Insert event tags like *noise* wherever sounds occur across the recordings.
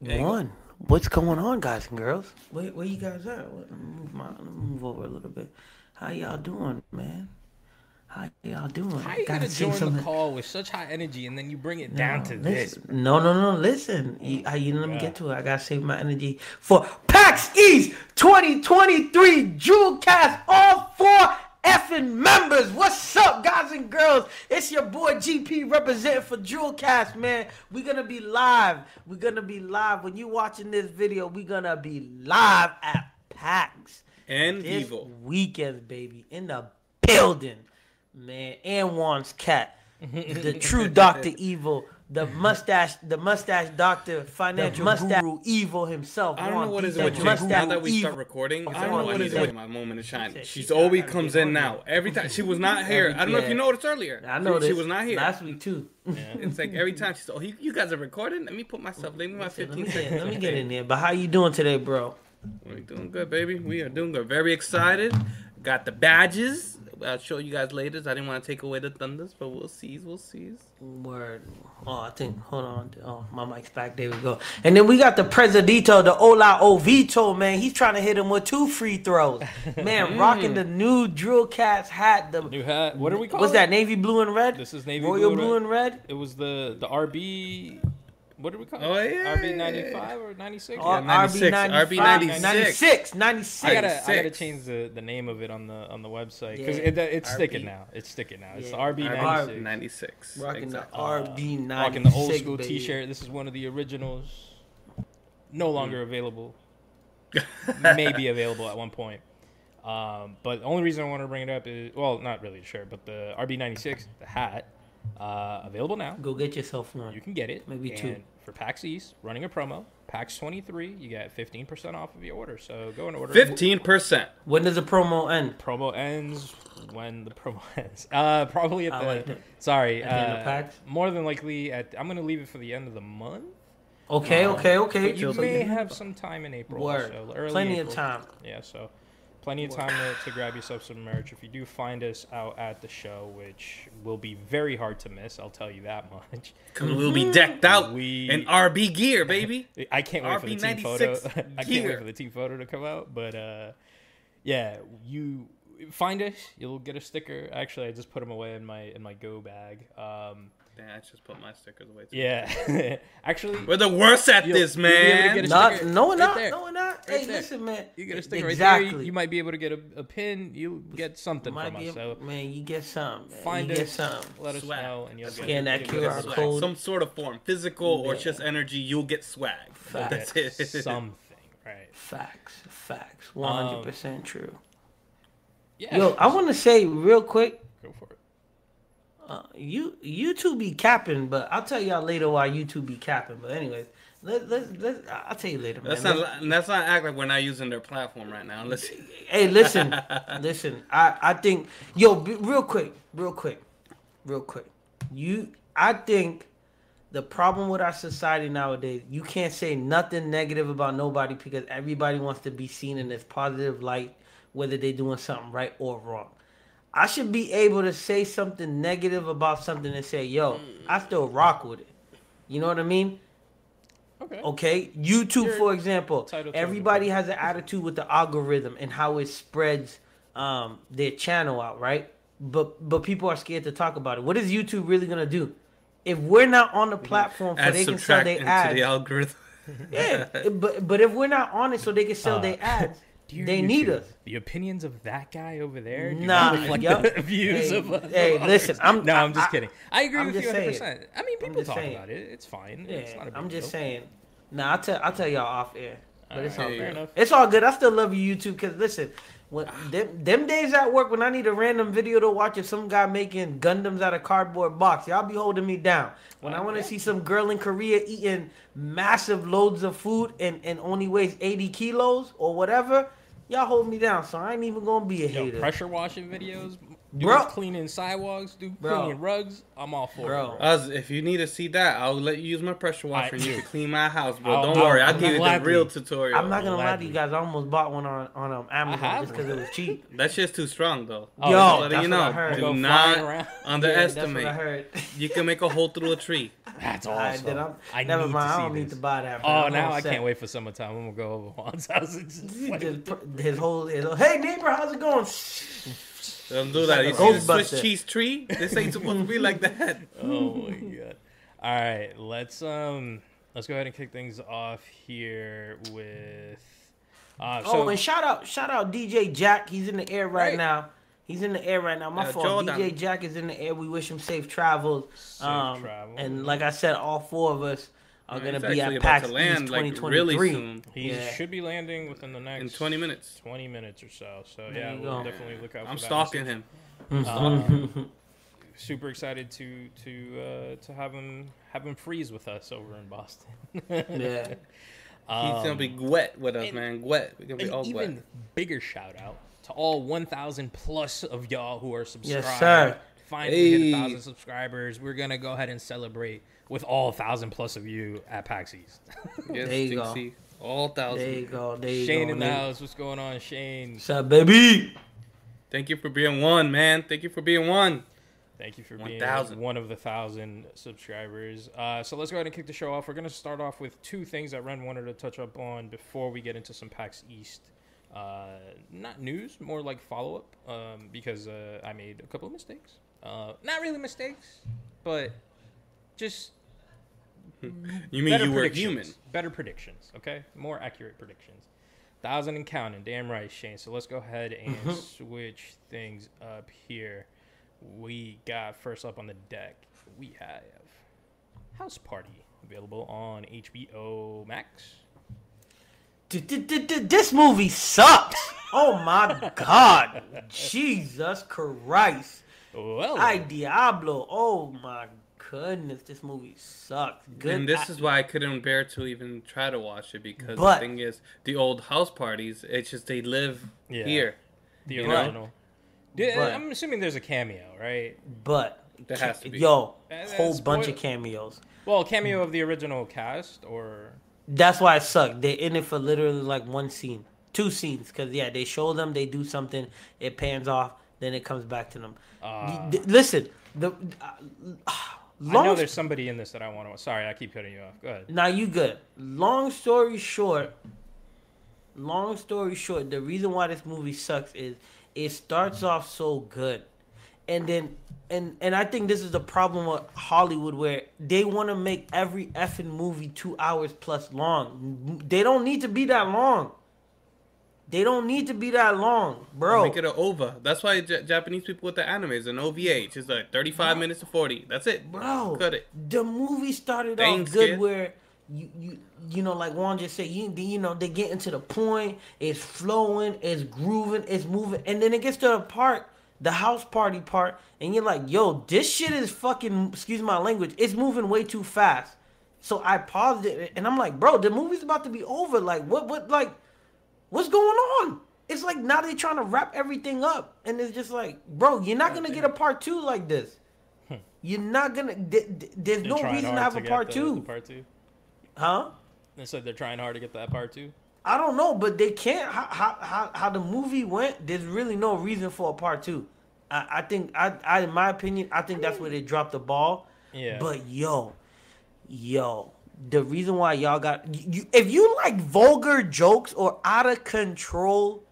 There go. One. What's going on, guys and girls? Where, where you guys at? Let me move my, let me move over a little bit. How y'all doing, man? How y'all doing? How you Gotta gonna say join the call with such high energy and then you bring it down to this? No, no, no. Listen, you, I, you let me get to it. I gotta save my energy for PAX East 2023 Drulcast. All four effing members. What's up, guys and girls? It's your boy GP representing for Drulcast, man. We're gonna be live. We're gonna be live. When you watching this video, we're gonna be live at PAX And this evil. weekend, baby, in the building, man. And Juan's cat, the true Doctor *laughs* Evil, the mustache, the mustache Doctor, financial mustache guru, evil himself. I don't know what is it with that Jake. Now that we evil. start recording, I don't know what is it with my moment of shine. said She's she always comes in now. Every time she was not here. I don't know if you noticed earlier. I know she, was not here. last week too. *laughs* It's like every time she's oh you, you guys are recording. Let me put myself. Let me my Let me, 15 get, seconds. let me get in there. But how you doing today, bro? We're doing good, baby. We are doing good. Very excited. Got the badges. I'll show you guys later. I didn't want to take away the thunders, but we'll see. We'll see. Word. Oh, I think. Hold on. Oh, my mic's back. There we go. And then we got the Presidito, the Ola Ovito, man. He's trying to hit him with two free throws. *laughs* Man, rocking the mm. new Drill Cats hat. The New hat. What are we calling? what's that? Navy blue and red. This is navy Royal blue, blue and and red. It was the the RB. What do we call it? Oh, yeah. RB ninety five or ninety six. Oh, 96, RB RB 96. 96. 96. 96. I gotta, I gotta change the, the name of it on the on the website because Yeah. it, it's RB. sticking now. It's sticking now. It's the Yeah. RB RB. ninety six. 96. Rocking Exactly. the RB 96. Rocking the old school. T-shirt. This is one of the originals. No longer Mm. available. *laughs* Maybe available at one point. Um, but the only reason I want to bring it up is well, not really sure, but the RB96, the hat, uh, available now. Go get yourself one. You can get it. Maybe and two. For PAX East, running a promo, PAX 23, you get 15% off of your order. So go and order. 15%. When does the promo end? Promo ends when the promo *laughs* ends. Uh, probably at I the. like. Sorry. At the end of uh, PAX? More than likely, at I'm gonna leave it for the end of the month. Okay, Um, okay, okay. But you may have some time in April. Word. So early Plenty of time. Yeah, so plenty of time to, to grab yourself some merch. If you do find us out at the show, which will be very hard to miss, I'll tell you that *laughs* much. We'll be decked out We- in RB gear, baby. *laughs* I can't wait for the team photo. *laughs* I can't wait for the team photo to come out. But uh, yeah, you find us, you'll get a sticker. Actually, I just put them away in my in my go bag. Um, Damn, I just put my stickers away. Too. yeah, *laughs* actually, We're the worst at You'll- this, you'll be able to man. Not, no, we're right not. there. No, we're not. Right hey, there. listen, man. you get a sticker right exactly. there. You, you might be able to get a, a pin. You get something Might from be us. So man, you get some. Man. find you get us, some. let us Swag. know, and you'll get, Scan that get QR some- code. Some sort of form, physical or just energy, you'll get swag. Facts. That's it. something, right? Facts, facts, one hundred percent um, true. Yeah. Yo, I want to say real quick, go for it. Uh, you two be capping, but I'll tell y'all later why you two be capping. But anyways, let let let I'll tell you later, man. Let's not let's not act like we're not using their platform right now. Let's Hey, listen, *laughs* listen. I I think yo, real quick, real quick, real quick. You, I think the problem with our society nowadays, you can't say nothing negative about nobody because everybody wants to be seen in this positive light, whether they're doing something right or wrong. I should be able to say something negative about something and say, "Yo, I still rock with it." You know what I mean? Okay. Okay, YouTube, You're for example, everybody has an attitude with the algorithm and how it spreads um, their channel out, right? But but people are scared to talk about it. What is YouTube really gonna do? If we're not on the platform so they can sell their into ads, the algorithm. yeah. *laughs* But but if we're not on it so they can sell Uh, their ads, Dear they need us. The opinions of that guy over there do Nah, not reflect yup. the *laughs* views Hey, of us. hey, listen, I'm- *laughs* no, I'm just I- kidding. I agree I'm with you just 100. saying. percent I mean, people talk saying. about it. It's fine. Yeah, it's not a big I'm just deal. saying. Nah, I'll tell I'll tell y'all off air. But it's all Alright, fair good. enough. It's all good. I still love you, YouTube, because listen, when ah. them, them days at work when I need a random video to watch of some guy making Gundams out of cardboard box, y'all be holding me down. When I want to see some girl in Korea eating massive loads of food and, and only weighs 80 kilos or whatever, y'all hold me down. So I ain't even gonna be a Yo, hater. pressure washing videos, dudes Bro. cleaning sidewalks, dude Bro. cleaning rugs. I'm all for Bro. it. Us, if you need to see that, I'll let you use my pressure washer. I- you can *laughs* clean my house, bro. I'll- Don't I'll- worry, I'll, I'll give you the gladly- real tutorial. I'm not gonna lie to you guys. I almost bought one on on um, Amazon just because it was cheap. *laughs* That shit's too strong, though. Oh, Yo, Just letting that's you what I know, heard. do Go not flying around. Yeah, *laughs* underestimate. that's what I heard. you can make a hole through a tree. That's Alright, awesome. then I'm- I never mind. I see don't need to buy that. Oh, man. I'm now I can't wait for summertime. I'm gonna go over Juan's house. and just, He like, just put his whole, his whole, hey neighbor, how's it going? Don't do that. like You a see the Ghostbuster. Swiss cheese tree? This ain't supposed to be like that. *laughs* oh my god. All right, let's um let's go ahead and kick things off here with uh so oh, and shout out, shout out DJ Jack. He's in the air right, Right. now. He's in the air right now. My Uh, fault. Jordan. DJ Jack is in the air. We wish him safe travels. Safe um, travels. And like I said, all four of us are He's gonna be actually at about PAX to land East like really soon. he yeah. should be landing within the next In 20 minutes. 20 minutes or so. So There yeah, we'll go. definitely look out I'm that stalking him. Um, *laughs* super excited to to uh, to have him have him freeze with us over in Boston. yeah. *laughs* He's gonna be Um, wet with us, and- man. Wet. We're gonna be An all even wet. bigger shout out to all 1,000 plus of y'all who are subscribed. Yes, sir. Finally hit Hey. a thousand subscribers. We're gonna go ahead and celebrate with all thousand plus of you at PAX East. *laughs* Yes, There you go. All thousand. There you go. There you Shane go. in the nigga. house. What's going on, Shane? What's up, baby? Thank you for being one, man. Thank you for being one. Thank you for being 1,000. one of the thousand subscribers. Uh, so let's go ahead and kick the show off. We're going to start off with two things that Ren wanted to touch up on before we get into some PAX East. Uh, not news, more like follow up, um, because uh, I made a couple of mistakes. Uh, not really mistakes, but just Mm-hmm. You mean better you were predictions. human? Better predictions, okay? More accurate predictions. Thousand and counting. Damn right, Shane. So let's go ahead and *laughs* switch things up here. We got first up on the deck. We have House Party available on HBO Max. This movie sucks. Oh my god. *laughs* Jesus Christ. Well, Ay Diablo. Oh my goodness. This movie sucks. Good. and this I- is why I couldn't bear to even try to watch it because But- the thing is, the old house parties. It's just they live Yeah. here. the you know? original. Yeah, But- I'm assuming there's a cameo, right? but There has to be. yo, And then whole bunch of cameos. Well, cameo of the original cast, or That's why it sucked. They're in it for literally like one scene, two scenes. Cause yeah, they show them, they do something, it pans off, then it comes back to them. uh, D- listen, the uh, I know there's somebody in this that I want to. Sorry, I keep cutting you off. Go ahead. Now you good. Long story short, long story short, the reason why this movie sucks is it starts off so good. And then and and I think this is the problem with Hollywood where they want to make every effing movie 2 hours plus long. They don't need to be that long. They don't need to be that long, bro. Make it an OVA. That's why J- Japanese people with the anime is an OVA is like 35 minutes to 40. That's it. bro. Cut it. The movie started They off good scared. where you you you know like Juan just said you you know they getting to the point it's flowing it's grooving it's moving and then it gets to the part the house party part and you're like yo this shit is fucking excuse my language it's moving way too fast so I paused it and I'm like bro the movie's about to be over like what what like what's going on it's like now they're trying to wrap everything up and it's just like bro you're not gonna get a part two like this hmm. you're not gonna. th- th- there's They're no reason to have a part the- two, the part two. huh? They said they're trying hard to get that part two. I don't know, but they can't. How how how, how the movie went? There's really no reason for a part two. I, I think I, I in my opinion, I think that's hmm. where they dropped the ball. Yeah. But yo, yo, the reason why y'all got you, if you like vulgar jokes or out of control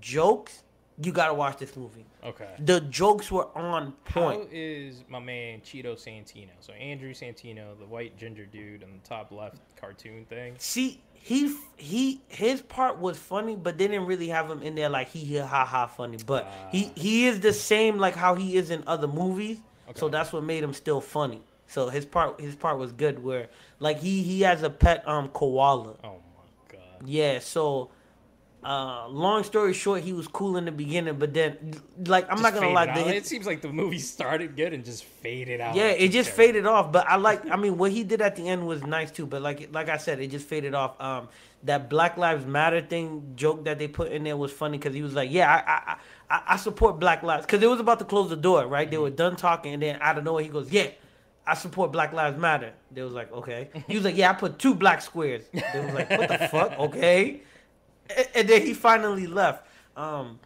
jokes, you gotta watch this movie. Okay. The jokes were on point. How is my man Cheeto Santino? So Andrew Santino, the white ginger dude on the top left cartoon thing. See, he he his part was funny, but they didn't really have him in there like he he ha ha funny. But he Ah. he is the same like how he is in other movies. So that's what made him still funny. So his part his part was good where like he he has a pet um koala. Oh my god. Yeah, so uh long story short, he was cool in the beginning, but then like I'm Just not gonna lie, out. the- it seems like the movie started good and just faded out. yeah, it just terrible. faded off. But I like. I mean, *laughs* what he did at the end was nice too. But like, like I said, it just faded off. Um, that Black Lives Matter thing joke that they put in there was funny because he was like, "Yeah, I, I, I, I support Black Lives," because it was about to close the door, right? They were done talking, and then out of nowhere he goes, "Yeah." I support Black Lives Matter. They was like, okay. He was like, yeah, I put two black squares. They was like, what the *laughs* fuck? Okay. And, and then he finally left. Um,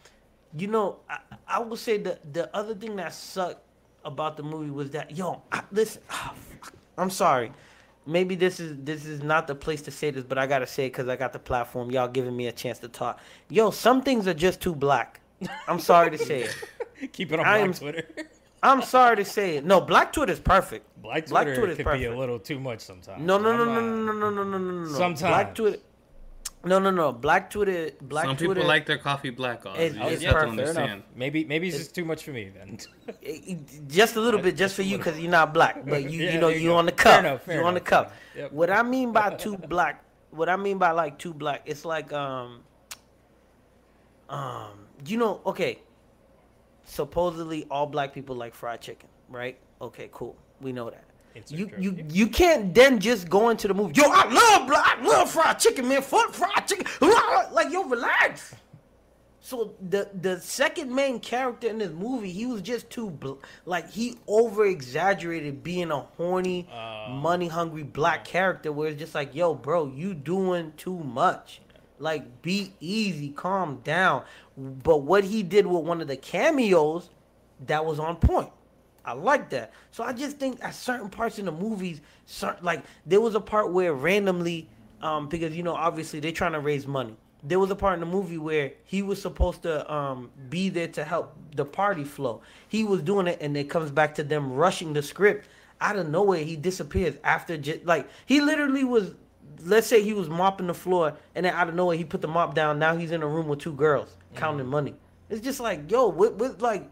you know, I, I will say the the other thing that sucked about the movie was that yo, I, listen, fuck. I'm sorry. Maybe this is this is not the place to say this, but I gotta say it because I got the platform. Y'all giving me a chance to talk. Yo, some things are just too black. I'm sorry to say it. *laughs* Keep it on I Black am- Twitter. I'm sorry to say it. No, Black Twitter is perfect. Black Black Twitter, Twitter is could be a little too much sometimes. No, no, no, no, no, no, no, no, no, no, no. Sometimes. Black Twitter. No, no, no. Black Twitter. Black Some Twitter. people like their coffee black. Oz. It's- You it's just have to perfect. Understand. Maybe maybe it's just too much for me then. *laughs* it- it- just a little *laughs* bit, just for you, because you're not black. But *laughs* you, Yeah, you know, there you you on the Fair cup. enough, fair you on the cup. Yep. What I mean by too black, what I mean by like too black, it's like um, um, you know, okay. Supposedly, all black people like fried chicken, right? Okay, cool. We know that. You you you can't then just go into the movie. Yo, I love black, I love fried chicken, man. Fuck fried chicken. Like yo, relax. So the the second main character in this movie, he was just too bl- like he over exaggerated being a horny, Uh. money hungry black character. Where it's just like, yo, bro, you doing too much. Like, be easy, calm down. But what he did with one of the cameos, that was on point. I like that. So I just think at certain parts in the movies, certain, like there was a part where randomly, um, because you know obviously they're trying to raise money. There was a part in the movie where he was supposed to um, be there to help the party flow. He was doing it, and it comes back to them rushing the script. Out of nowhere, he disappears after just like he literally was. Let's say he was mopping the floor, and then out of nowhere he put the mop down. Now he's in a room with two girls counting money. It's just like, yo, what, what, like,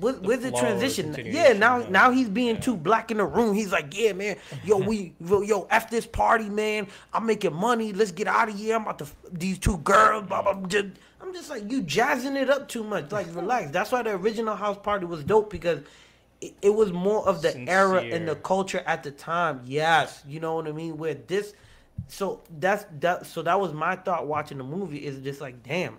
what, The where's the transition? Yeah, now now he's being Yeah. too black in the room. He's like, yeah, man, yo, *laughs* we, yo, after this party, man, I'm making money. Let's get out of here. I'm about to f- these two girls. Blah, blah, just, I'm just like, you jazzing it up too much. Like, relax. That's why the original house party was dope because it, it was more of the era and the culture at the time. Yes, you know what I mean. Where this, so that's that. So that was my thought watching the movie. Is just like, damn,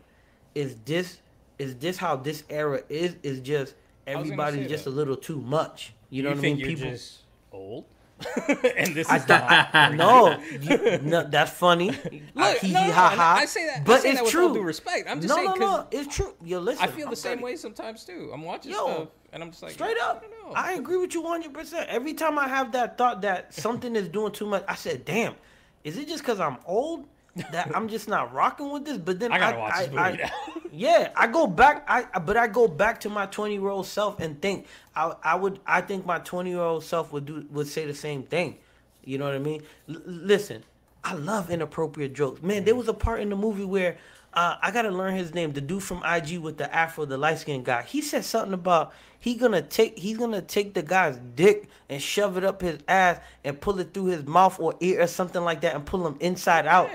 is this is this how this era is? Is just everybody's just that. a little too much. You know you what I mean? you're People. just old, *laughs* and this I, is not. I, *laughs* no, you, no, that's funny. *laughs* Look, hee no, hee no, ha ha. I say that, I but say it's that with true. all due respect. I'm just no, saying no, 'cause no, it's true. Yo, listen. I feel the I'm same telling- way sometimes too. I'm watching Yo, stuff, and I'm just like, Straight I up, don't know. I agree with you 100. percent Every time I have that thought that something is doing too much, I said, "Damn, is it just because I'm old that I'm just not rocking with this?" But then I I, gotta watch I, this movie I- now. *laughs* yeah, I go back. I I- but I go back to my 20 year old self and think I I would I think my 20 year old self would do would say the same thing. You know what I mean? L- listen, I love inappropriate jokes. Man, there mm. was a part in the movie where uh, I gotta learn his name. The dude from IG with the afro, the light skinned guy. He said something about he gonna take he's gonna take the guy's dick and shove it up his ass and pull it through his mouth or ear or something like that and pull him inside out.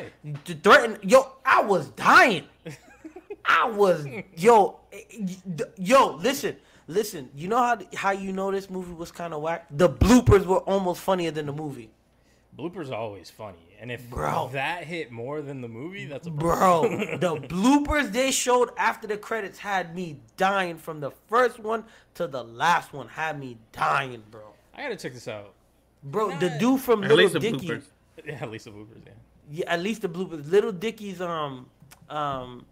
To threaten yo, I was dying. *laughs* I was yo eh, yo. Listen, listen. You know how how you know this movie was kind of whack? The bloopers were almost funnier than the movie. Bloopers are always funny, and if Bro. that hit more than the movie, that's a Bro, *laughs* the bloopers they showed after the credits had me dying from the first one to the last one. Had me dying, bro. I gotta check this out. Bro, the dude from At Little least Dicky. *laughs* Yeah, at least the bloopers. Yeah. yeah, at least the bloopers. Little Dicky's um um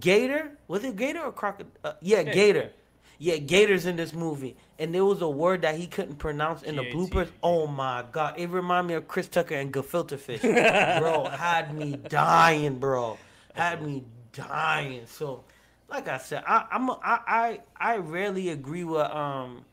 Gator was it Gator or Crocodile? Uh, yeah, Yeah, Gator. Yeah. Yeah, Gator's in this movie, and there was a word that he couldn't pronounce in the bloopers. Oh my god, it reminded me of Chris Tucker and Gefilte fish. *laughs* bro, had me dying, bro. Had me dying. So, like I said, I, I'm a, I, I I rarely agree with um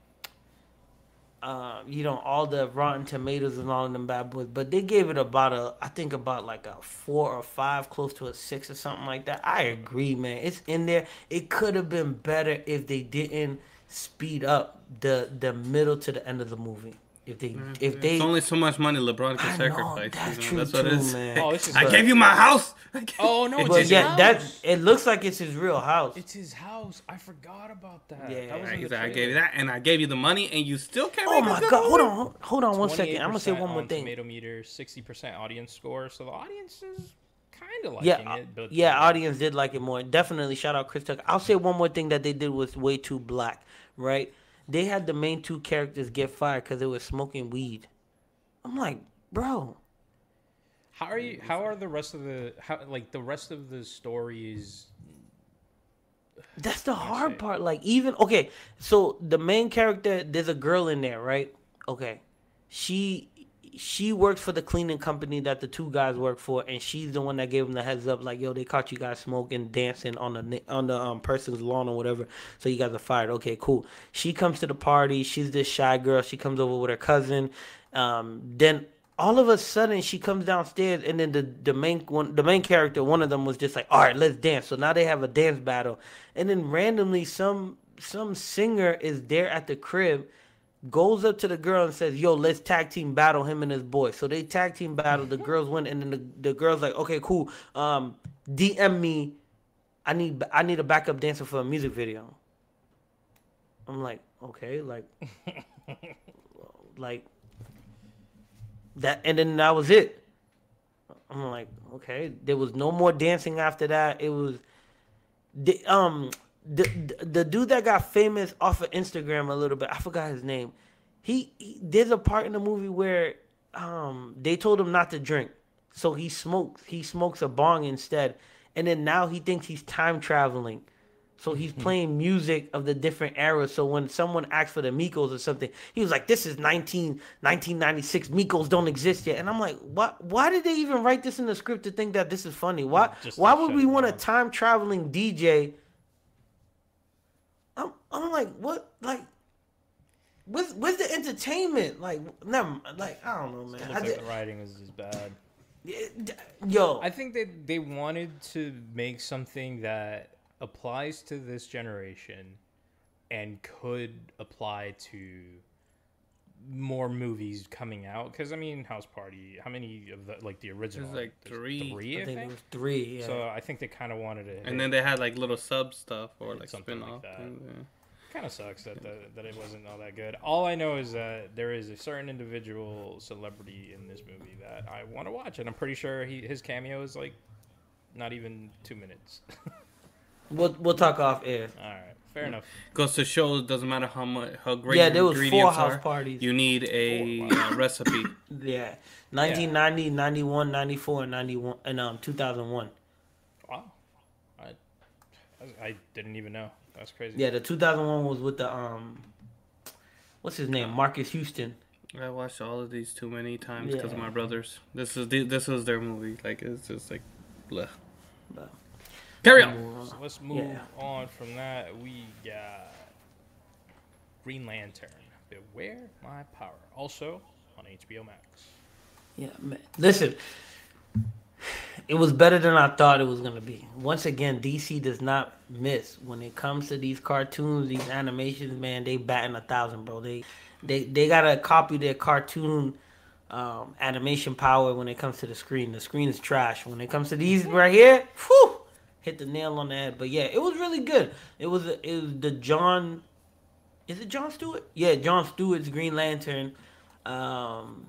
uh, you know, all the Rotten Tomatoes and all of them bad boys, but they gave it about a, I think about like a four or five, close to a six or something like that. I agree, man. It's in there. It could have been better if they didn't speed up the the middle to the end of the movie. If they, mm-hmm. if they, It's only so much money LeBron can I know, sacrifice. that's you true know? That's what it too, is. man. *laughs* Oh, this is I a- gave you my house. *laughs* Oh no, it's but his yeah, house. that it looks like it's his real house. It's his house. I forgot about that. Yeah. that was Right, in the like, I gave you that, and I gave you the money, and you still can't. Oh make a my good god! Hold on, hold on one second. I'm gonna say one more on thing. Tomato meter, sixty percent audience score. So the audience is kind of liking yeah, it. But yeah, audience did like it more. Definitely shout out Chris Tucker. I'll say one more thing that they did was way too black, right? They had the main two characters get fired because they were smoking weed. I'm like, bro, How are you? How are the rest of the how like the rest of the stories? that's the hard say. part. Like even okay, so the main character, there's a girl in there, right? Okay, she she works for the cleaning company that the two guys work for, and she's the one that gave them the heads up, like, yo, they caught you guys smoking, dancing on the on the um, person's lawn or whatever, so you guys are fired. Okay, cool. She comes to the party. She's this shy girl. She comes over with her cousin. Um, then all of a sudden she comes downstairs, and then the the main one, the main character, one of them was just like, all right, let's dance. So now they have a dance battle, and then randomly some some singer is there at the crib goes up to the girl and says, "Yo, let's tag team battle him and his boy." So they tag team battle. The girls win, and then the, the girls like, "Okay, cool. Um, DM me. I need I need a backup dancer for a music video." I'm like, okay, like, *laughs* like that, and then that was it. I'm like, okay. There was no more dancing after that. It was, the um the, the the dude that got famous off of Instagram a little bit. I forgot his name. He, he there's a part in the movie where um they told him not to drink, so he smokes. He smokes a bong instead, and then now he thinks he's time traveling. So he's playing music of the different eras. So when someone asks for the Migos or something, he was like, "This is 19, 1996. Migos don't exist yet." And I'm like, "What? Why did they even write this in the script to think that this is funny? Why? Just Why would we want a time traveling DJ?" I'm, I'm like, what? Like, where's, where's the entertainment? Like, never, like, I don't know, man. Looks I like the writing is just bad. yo, I think that they wanted to make something that applies to this generation and could apply to more movies coming out because I mean House Party how many of the like the original like There's three. three I, I think think, it was three. Yeah. so I think they kind of wanted to And then they had like little sub stuff or like Something spin like off. that. things, yeah. kind of sucks that, that that it wasn't all that good. All I know is that there is a certain individual celebrity in this movie that I want to watch, and I'm pretty sure he his cameo is like not even two minutes. *laughs* we'll we'll talk off air. all right, fair enough. Goes to show it doesn't matter how much how great Yeah, your there was four ingredients house are, parties. You need a uh, recipe. *laughs* Yeah, 1990, 91, 94, and 91, and um 2001. Wow, I I, I didn't even know. That's crazy. Yeah, the 2001 was with the um, what's his name, Marques Houston. I watched all of these too many times because of Yeah. my brothers. This is the, this was their movie. Like it's just like, bleh. But- Carry on. So let's move Yeah. on from that. We got Green Lantern. Beware my power. Also on HBO Max. Yeah, man. Listen, *sighs* it was better than I thought it was gonna be. Once again, DC does not miss when it comes to these cartoons, these animations. Man, they batting a thousand, bro. They they they gotta copy their cartoon um, animation power when it comes to the screen. The screen is trash. When it comes to these right here, whew, hit the nail on the head. But yeah, it was really good. It was it was the John. Is it John Stewart? Yeah, John Stewart's Green Lantern. Um,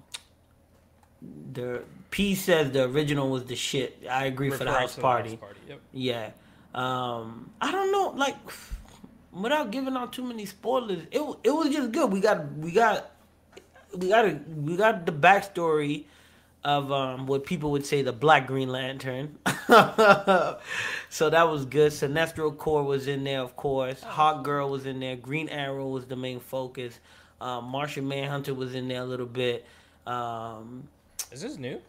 the P says the original was the shit. I agree for the house party. party. Yep. Yeah. Um, I don't know, like without giving out too many spoilers, it it was just good. We got we got we got a, we got the backstory of um what people would say the Black Green Lantern. *laughs* so that was good. Sinestro Corps was in there, of course. Hawk Girl was in there. Green Arrow was the main focus. Um, Martian Manhunter was in there a little bit. Um, Is this new?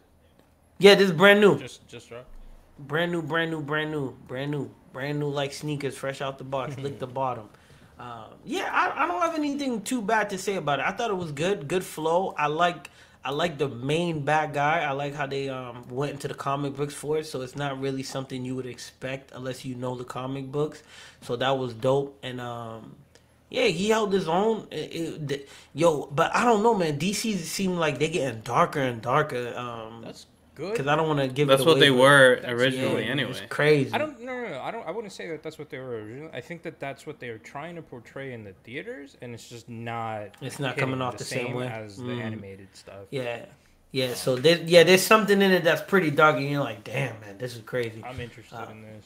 yeah, this is brand new. Just just dropped. Brand new, brand new, brand new, brand new, brand new, like sneakers, fresh out the box, lick *laughs* the bottom. Um, yeah, I, I don't have anything too bad to say about it. I thought it was good, good flow. I like, I like the main bad guy. I like how they um went into the comic books for it. So it's not really something you would expect unless you know the comic books. So that was dope. And um, yeah, he held his own. It- it- yo, but I don't know, man. DC seem like they getting darker and darker. Um, That's good. because I don't want to give. That's it what they but- were yeah, originally, anyway. It's crazy. I don't no, no no I don't I wouldn't say that that's what they were originally. I think that that's what they were trying to portray in the theaters, and it's just not. It's not coming off the same way. as the Mm. animated stuff. Yeah, yeah. So there, yeah, there's something in it that's pretty dark, and you're like, damn, man, this is crazy. I'm interested Uh, in this.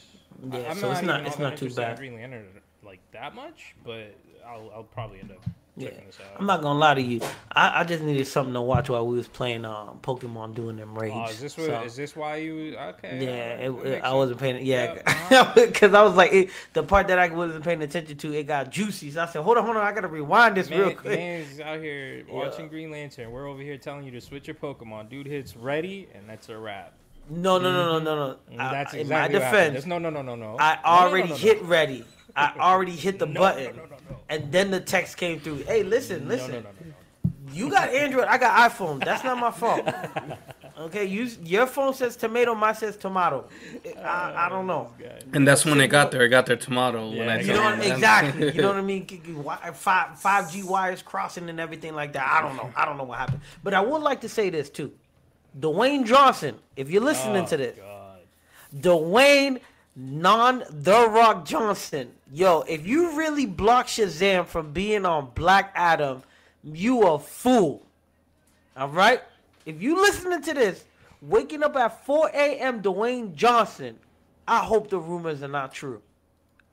yeah, I, am so it's not- even it's all that not too interested in bad. Green Lantern like that much, but I'll I'll probably end up Yeah. checking this out. I'm not gonna lie to you. I, I just needed something to watch while we was playing um, Pokemon doing them raids. Oh, is this what, So, is this why you okay? yeah, it, it- I sense. wasn't paying. Yeah, Yeah, because I was like it, the part that I wasn't paying attention to. It got juicy. So I said, "Hold on, hold on. I gotta rewind this real Man, quick." man's out here watching Green Lantern. We're over here telling you to switch your Pokemon. Dude hits ready, and that's a wrap. No, no, no, no, no, no. And I- that's in my defense, no, no, no, no, no. I No, no, already no, no, hit ready. I already hit the button, no, no, no. And then the text came through. Hey, listen, No, listen. no, no, no, You got Android. I got iPhone. That's not my fault. *laughs* Okay, you your phone says tomato. Mine says tomato. I, I don't know. Oh, and that's when they got there. It got their tomato. when Yeah, I you You know what, exactly. You know what I *laughs* mean? G- g- wi- Five five G wires crossing and everything like that. I don't know. I don't know what happened. But I would like to say this too. Dwayne Johnson, if you're listening Oh, to this, God. Dwayne non The Rock Johnson. Yo, if you really block Shazam from being on Black Adam, you a fool. All right? If you listening to this, waking up at 4 a.m. Dwayne Johnson, I hope the rumors are not true.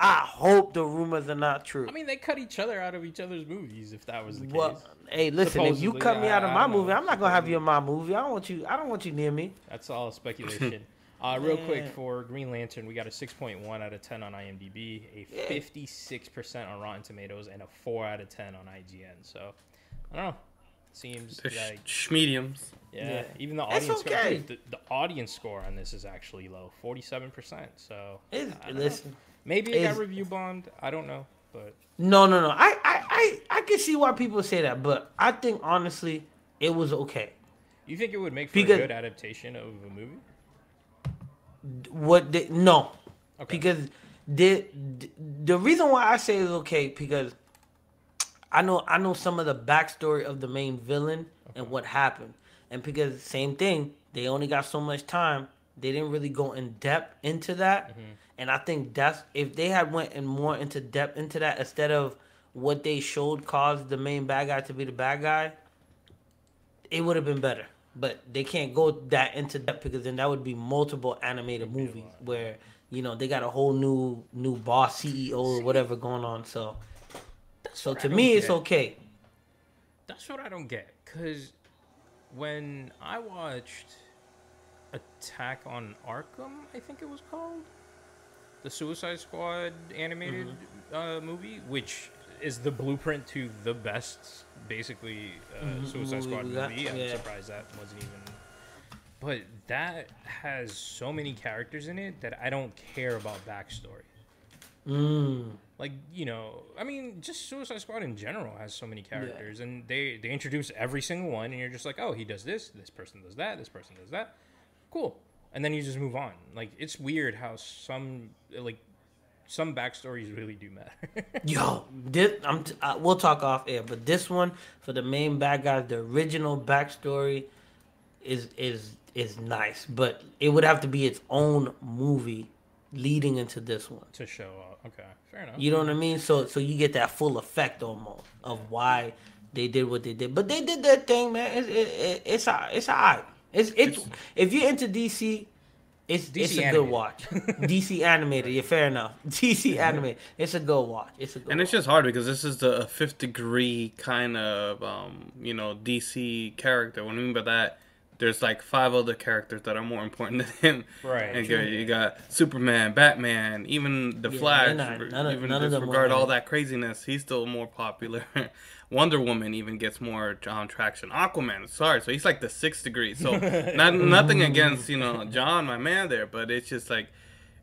I hope the rumors are not true. I mean, they cut each other out of each other's movies. If that was the Well, case, hey, listen, if you cut me out of my don't know. movie, I'm not gonna have you in my movie. I don't want you. I don't want you near me. that's all speculation. *laughs* Uh, real quick for Green Lantern, we got a 6.1 out of 10 on IMDb, a 56% on Rotten Tomatoes, and a 4 out of 10 on IGN. So, I don't know. Seems They're like sh- mediums. yeah, Yeah. even the That's audience score, okay. dude, the, the audience score on this is actually low, 47%. So, It's, know. listen, maybe it got review bombed. I don't know, but no, no, no. I, I, I, I can see why people say that, but I think honestly, it was okay. you think it would make for Because- a good adaptation of a movie? What? They, no, Okay. because the the reason why I say it's okay because I know I know some of the backstory of the main villain and what happened, and because same thing, they only got so much time. They didn't really go in depth into that, mm-hmm. and I think that's if they had went in more into depth into that instead of what they showed caused the main bad guy to be the bad guy, it would have been better. But they can't go that into depth because then that would be multiple animated movies where you know they got a whole new new boss CEO or whatever going on. So, so to me, it's okay. That's what I don't get. Because when I watched Attack on Arkham, I think it was called, the Suicide Squad animated uh, movie, which is the blueprint to the best, basically, uh, Suicide Squad movie. I'm surprised that wasn't even. But that has so many characters in it that I don't care about backstory. Mm. like you know i mean just suicide squad in general has so many characters and they they introduce every single one and you're just like oh he does this this person does that this person does that cool and then you just move on like it's weird how some like some backstories really do matter *laughs* Yo, this I'm t- uh, we'll talk off air, but this one for the main bad guys, the original backstory is is is nice, but it would have to be its own movie leading into this one. to show up okay fair enough You know what I mean? So so you get that full effect almost of why they did what they did. But they did their thing, man. It's it, it, it's a- it's alright. It's it's if you're into DC, it's DC it's a animated. good watch. *laughs* DC animated, yeah, fair enough. *laughs* DC animated, it's a good watch. It's a good. And it's just hard because this is the fifth degree kind of, um, you know, DC character. What I mean by that, there's like five other characters that are more important than him. Right. And you got, you got Superman, Batman, even the Yeah, Flash. not- none of- even none of them disregard all that craziness, he's still more popular. *laughs* Wonder Woman even gets more John traction. Aquaman, sorry, so he's like the sixth degree. So *laughs* not nothing against you know John, my man there, but it's just like.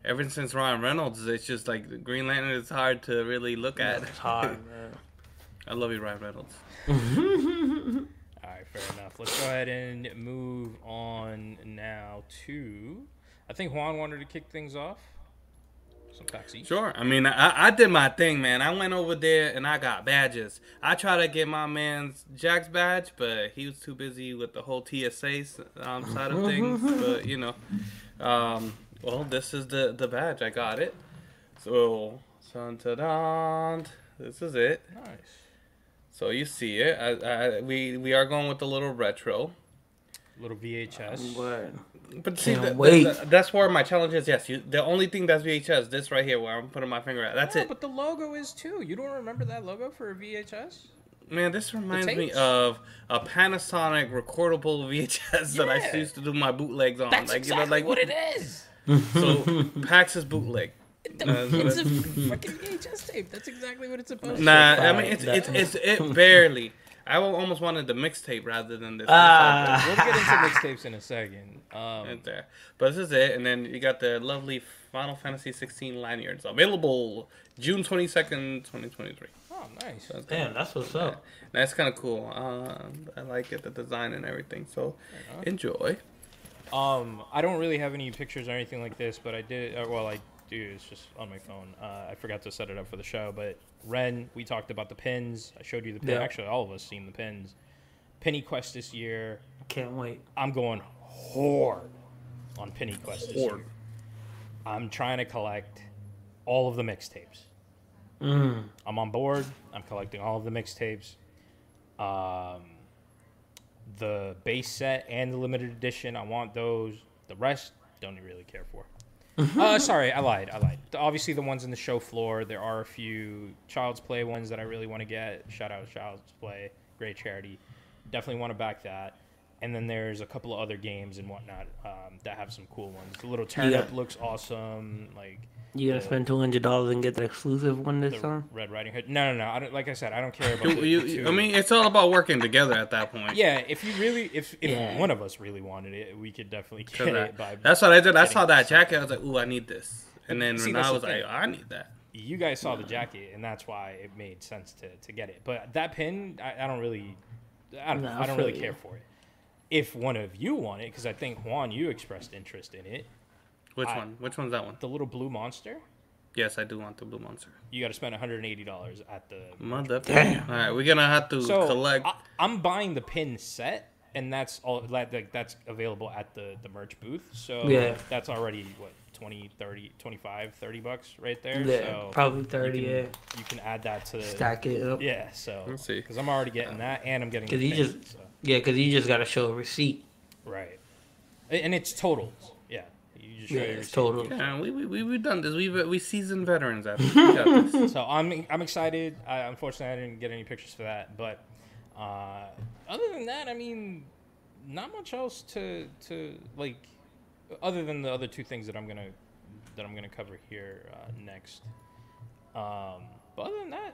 Ever since Ryan Reynolds, it's just like Green Lantern is hard to really look at. it's hard, *laughs* man. I love you, Ryan Reynolds. *laughs* all right fair enough let's go ahead and move on now to i think juan wanted to kick things off some taxi Sure. I mean, I, I did my thing, man. I went over there and I got badges. I tried to get my man's Jack's badge, but he was too busy with the whole TSA um, side of things. *laughs* But you know, um, well, this is the the badge. I got it. So, dun, this is it. nice So you see it. I, I, we we are going with the little retro. Little vhs Word. But see, the, wait. the- the- that's where my challenge is. Yes, you, the only thing that's VHS, this right here, where I'm putting my finger at. That's Yeah, it. but the logo is too. You don't remember that logo for a VHS? Man, this reminds me of a Panasonic recordable VHS that I used to do my bootlegs on. That's like exactly you know, like what it is. *laughs* So PAX is bootleg. It's a it- fucking VHS tape. That's exactly what it's supposed to. Be. Nah, I mean it's That- it's, it's it barely. I almost wanted the mixtape rather than this. This We'll get into mixtapes in a second. Um, right there. But this is it, and then you got the lovely Final Fantasy 16 lanyards available June 22nd, 2023. oh, nice. That's Damn, that's what's up. That's kind of cool. Um, I like it, the design and everything. So enjoy. Um, I don't really have any pictures or anything like this, but I did. Uh, well, I do. It's just on my phone. Uh, I forgot to set it up for the show. But Ren, we talked about the pins. I showed you the pin. Yeah. Actually, all of us seen the pins. Pinny Quest this year. Can't wait. I'm going hard on Pinny Quest this year. I'm trying to collect all of the mixtapes. Mm. I'm on board. I'm collecting all of the mixtapes. Um, the base set and the limited edition. I want those. The rest don't really care for. Uh, sorry, I lied. I lied. Obviously, the ones in the show floor. There are a few Child's Play ones that I really want to get. Shout out to Child's Play, great charity. Definitely want to back that. And then there's a couple of other games and whatnot um, that have some cool ones. The little turnip looks awesome. Like You gotta the- spend two hundred dollars and get the exclusive one this the time? Red Riding Hood. No, no, no. I don't, like I said, I don't care about. You, the, you- the two. I mean, it's all about working together at that point. yeah. If you really, if if Yeah. one of us really wanted it, we could definitely get I- it. By that's what I did. I saw that jacket. I was like, "Ooh, I need this." And then See, Renata that's the was like, thing. "I need that." you guys saw the jacket, and that's why it made sense to, to get it. But that pin, I, I don't really, I don't, No, I I don't really you. care for it. If one of you want it, because I think Juan, you expressed interest in it, Which I- one? Which one's that one? the little blue monster, Yes, I do want the blue monster. you got to spend 180 dollars at the. Mother. Damn. All right, we're gonna have to So collect. I, I'm buying the pin set, and that's all. Like like, that's available at the the merch booth. So Yeah. that's already what 20, 30, 25, 30 bucks right there. Yeah, so probably you thirty. can, Yeah, you can add that to the stack it up. Yeah, so Let's see. because I'm already getting uh, that, and I'm getting 'Cause the you just- so, Yeah, because you just gotta show a receipt. right, and it's totals. Yeah, you just show Yeah, your it's receipt. total. yeah, we we we we've done this. We we seasoned veterans at this. We got *laughs* this. So I'm I'm excited. I, unfortunately, I didn't get any pictures for that, but uh, other than that, I mean, not much else to to like, other than the other two things that I'm gonna that I'm gonna cover here uh, next. Um, but other than that,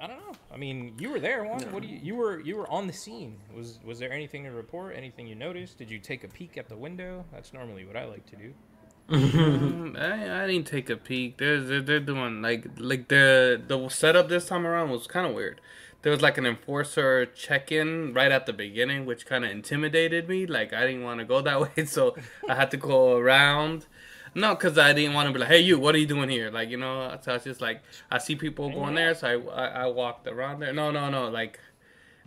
I don't know. I mean, you were there, one. What do you you were you were on the scene? Was was there anything to report? Anything you noticed? Did you take a peek at the window? That's normally what I like to do. Um, *laughs* I, I didn't take a peek. They're, they're they're doing like like the the setup this time around was kind of weird. There was like an enforcer check in right at the beginning, which kind of intimidated me. Like I didn't want to go that *laughs* way, so I had to go around. No, because I didn't want to be like, "Hey, you, what are you doing here?" Like you know. So I was just like, I see people going there, so I, I I walked around there. No, no, no. Like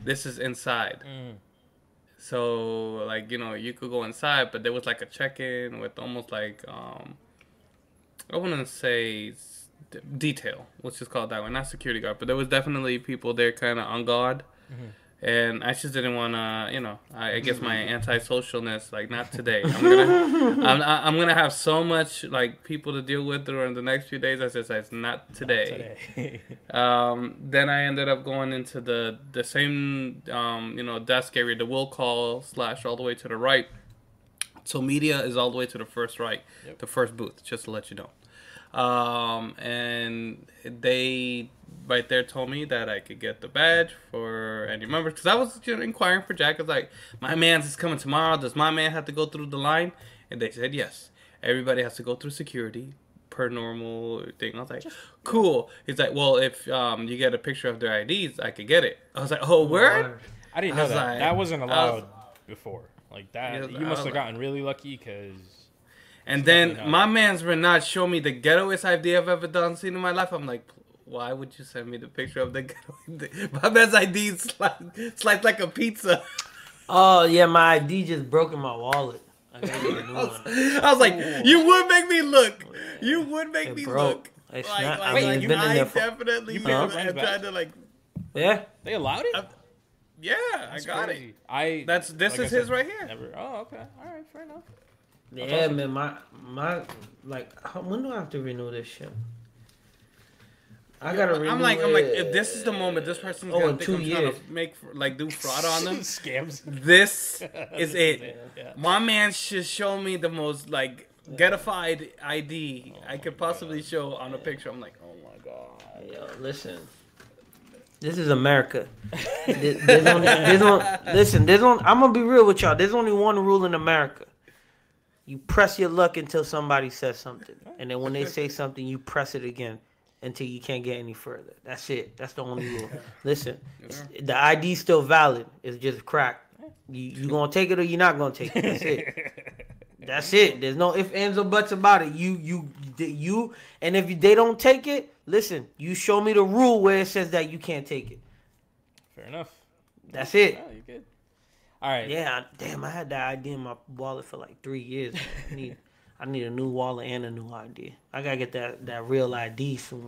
this is inside. Mm. So like you know you could go inside, but there was like a check-in with almost like um I wouldn't say s- d- detail, let's just call it that way, not security guard, but there was definitely people there kind of on guard, and I just didn't want to, you know, I, I guess my *laughs* antisocialness, like not today. I'm gonna I'm, I'm gonna have so much like people to deal with during the next few days. I just it's not today. Today. *laughs* Um, then I ended up going into the the same um, you know desk area, the will call slash all the way to the right. So media is all the way to the first right, Yep. the first booth, just to let you know. Um, and they right there told me that I could get the badge for any members because I was you know, inquiring for Jack. I was like, my man's is coming tomorrow. Does my man have to go through the line? And they said yes. Everybody has to go through security per normal thing. I was like, cool. He's like, well, if um, you get a picture of their IDs, I could get it. I was like, oh, word? I didn't I know was that. like- that wasn't I was- allowed before. Like that, you must have like- gotten really lucky because And then my man's Renat showed me the ghettoest ID I've ever done seen in my life. I'm like, why would you send me the picture of the ghetto? *laughs* My man's ID sliced, sliced like a pizza. Oh yeah, my ID just broke in my wallet. I gotta get a *laughs* new I was, I was like, you would make me look. Oh, you would make It me broke. look. It's like, not- like, I mean, like, it's been in I there for- definitely You am, picked up am Ren's trying badge? to like, Yeah, they allowed it. I- yeah, I got it. I That's this like I is said, his right here. Never. Oh, okay. All right. Fair enough. yeah, man. My my like, when do I have to renew this shit? I gotta. I'm like, I'm like, if this is the moment, this person's Oh, gonna think two I'm trying years. to make like do fraud on them. *laughs* Scams. This *laughs* is it. Yeah. My man should show me the most like getified ID oh I could possibly show on a picture. I'm like, oh my god. Yo, listen. This is America. *laughs* There- there's only, there's only, listen, there's only, I'm gonna be real with y'all. There's only one rule in America. You press your luck until somebody says something, and then when they say something, you press it again until you can't get any further. That's it. That's the only rule. *laughs* Listen, it's- the ID's still valid. It's just cracked. You you gonna take it or you're not gonna take it. That's it. *laughs* That's it. There's no if ands, or buts about it. You, you, you, and if they don't take it, listen. You show me the rule where it says that you can't take it. Fair enough. That's it. Oh, you're good. All right. Yeah. Damn, I had that ID in my wallet for like three years. I *laughs* need, I need a new wallet and a new ID. I gotta get that that real ID soon.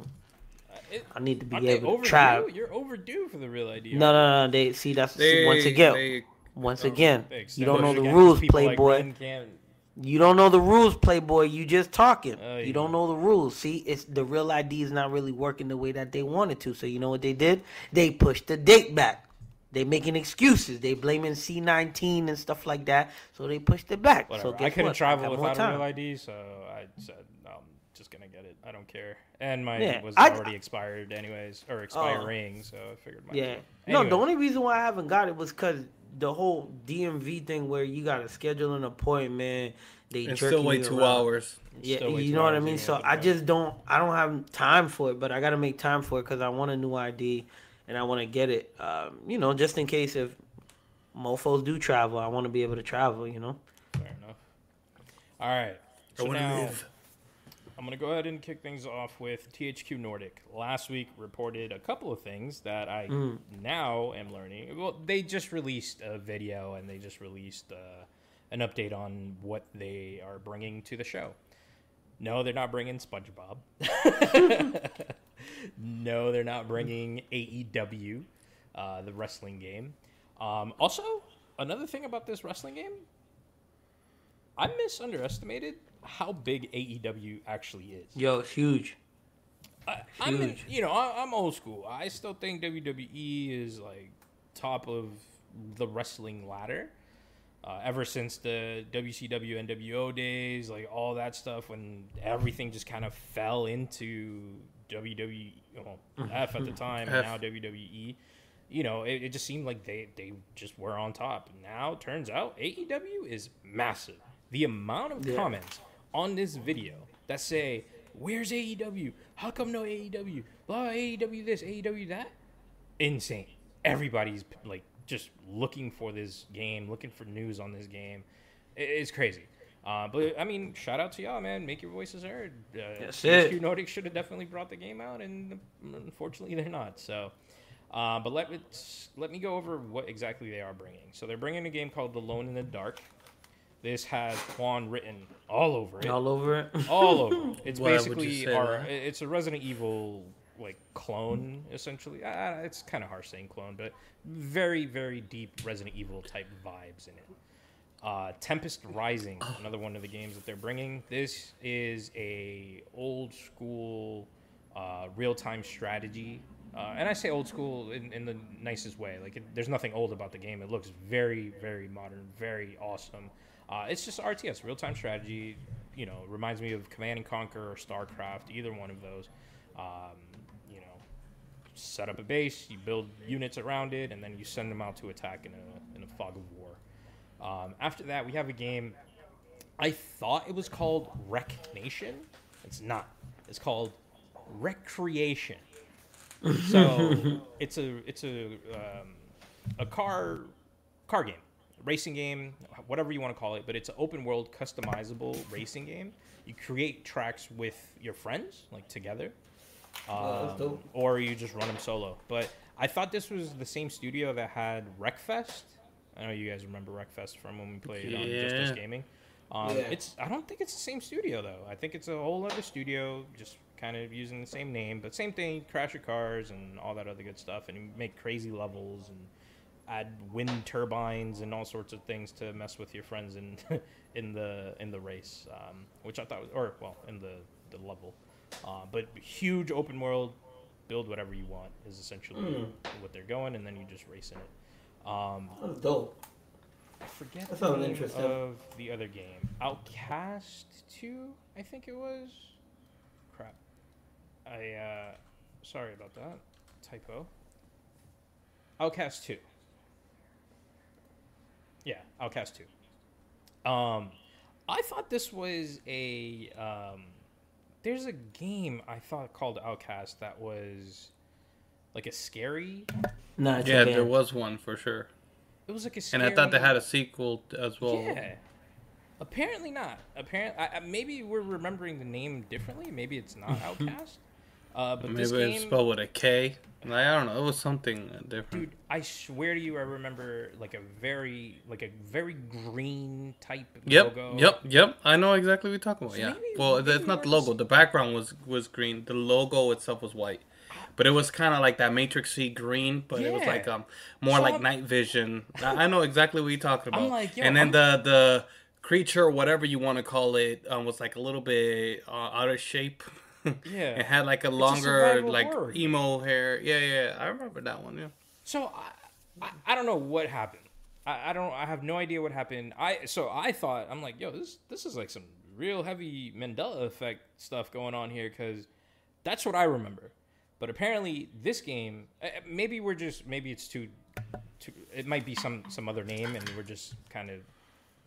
Uh, It, I need to be aren't able to overdue? try. You're overdue for the real ID. No, no, no. They see that's They, once again. they- once oh, again, They you don't know the rules, people like Playboy. You don't know the rules, Playboy. You just talking. Oh, you don't know the rules. See, it's the real ID is not really working the way that they wanted to. So you know what they did? They pushed the date back. They making excuses. They blaming C nineteen and stuff like that. So they pushed it back. Whatever. So I couldn't what? travel got more without a time. real ID, so I said I'm just gonna get it. I don't care. And mine Yeah, was I- already expired anyways, or expiring, oh. so I figured. Might Yeah. as well. No, the only reason why I haven't got it was because the whole DMV thing where you got to schedule an appointment. They and jerking still wait you two around. hours. Yeah, Still you know what I mean. So I just don't. I don't have time for it, but I gotta make time for it because I want a new ID and I want to get it. Um, you know, just in case if mofo's do travel, I want to be able to travel. You know. fair enough. All right. I So wanna now live. I'm gonna go ahead and kick things off with THQ Nordic. Last week reported a couple of things that I Mm. now am learning. Well, they just released a video and they just released uh, an update on what they are bringing to the show. No, they're not bringing SpongeBob. *laughs* *laughs* no, they're not bringing AEW, uh, the wrestling game. Um, also, another thing about this wrestling game, I misunderestimated how big AEW actually is. Yo, it's huge. I, in- Huge. you know, I, I'm old school. I still think WWE is like top of the wrestling ladder. Uh, ever since the WCW NWO days, like all that stuff, when everything just kind of fell into WWE, well, mm-hmm. F at the *laughs* time, and now WWE. You know, it, it just seemed like they they just were on top. Now, turns out AEW is massive. The amount of Yeah. comments on this video that say, "Where's AEW? How come no AEW? Blah AEW this, AEW that." Insane. Everybody's like just looking for this game, looking for news on this game. It- It's crazy. Uh, but I mean, shout out to y'all, man. Make your voices heard. Uh, THQ it. Nordic should have definitely brought the game out, and unfortunately, they're not. So, uh, but let me let me go over what exactly they are bringing. So they're bringing a game called Alone in the Dark. This has Juan written all over it All over it. *laughs* all over. it. It's Why basically our. that? It's a Resident Evil like clone essentially. Uh, it's kind of harsh saying clone, but very very deep Resident Evil type vibes in it. Uh, Tempest Rising, another one of the games that they're bringing. This is a old school uh, real time strategy. Uh, and I say old school in, in the nicest way. Like, it, there's nothing old about the game. It looks very, very modern, very awesome. Uh, it's just RTS, real time strategy. You know, reminds me of Command and Conquer or StarCraft, either one of those. Um, you know, set up a base, you build units around it, and then you send them out to attack in a, in a fog of war. Um, after that, we have a game. I thought it was called Rec Nation. It's not. It's called Wreckreation. So *laughs* it's a it's a um, a car car game, racing game, whatever you want to call it. But it's an open world, customizable racing game. You create tracks with your friends, like together, Oh, um, dope. or you just run them solo. But I thought this was the same studio that had Wreckfest. I know you guys remember Wreckfest from when we played on Just Us Yeah. Gaming. Um, Yeah. It's I don't think it's the same studio though. I think it's a whole other studio, just kind of using the same name, but same thing. Crash your cars and all that other good stuff, and you make crazy levels and add wind turbines and all sorts of things to mess with your friends in *laughs* in the in the race, um, which I thought was or well in the the level. Uh, but huge open world, build whatever you want is essentially Mm. what they're going, and then you just race in it. Um, That's dope. I forget That the name interesting. of the other game. Outcast Two, I think it was. Crap. I uh, sorry about that typo. Outcast Two. Yeah, Outcast Two. Um, I thought this was a um, there's a game I thought called Outcast that was like a scary. Nah, it's Yeah, a there was one for sure. It was like a Scary... And. I thought they had a sequel as well. Yeah. Apparently not. Apparently, I, I- maybe we're remembering the name differently. Maybe it's not *laughs* Outcast. uh, but Maybe this it's game, spelled with a K. Like, I don't know. It was something different. dude, I swear to you, I remember like a very, like a very green type Yep, logo. yep, yep. I know exactly what you're talking about. So yeah. maybe- well, maybe that's not the logo. The background was was green. The logo itself was white, but it was kind of like that matrixy green. But it was like um more So like I'm- night vision. I know exactly what you're talking about. like, and then I'm- the the creature, whatever you want to call it, um, was like a little bit uh, out of shape. *laughs* Yeah. it had like a longer survival like emo hair. Yeah, yeah. I remember that one. Yeah. So I, I, I don't know what happened. I, I don't. I have no idea what happened. I so I thought I'm like, yo, this this is like some real heavy Mandela effect stuff going on here because that's what I remember. But apparently, this game, uh, maybe we're just maybe it's too, too. It might be some some other name, and we're just kind of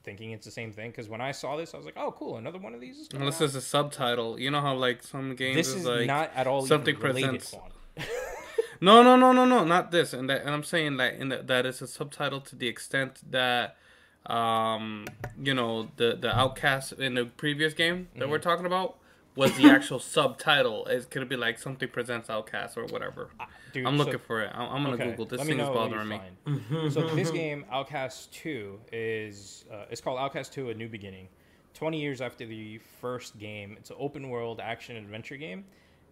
thinking it's the same thing. Because when I saw this, I was like, oh, cool, another one of these. Is Unless there's a subtitle. You know how like some games this is like not at all something presents-. *laughs* *laughs* No, no, no, no, no, not this. And that, and I'm saying that in the, that it's a subtitle to the extent that, um, you know, the the outcast in the previous game that Mm-hmm. we're talking about was the actual *laughs* subtitle. It could be like something presents outcast or whatever. Dude, I'm so- looking for it. I'm, I'm gonna Okay, Google this thing is know what you bothering me. so this *laughs* game, Outcast Two, is uh, it's called Outcast Two: A New Beginning. Twenty years after the first game, it's an open world action adventure game,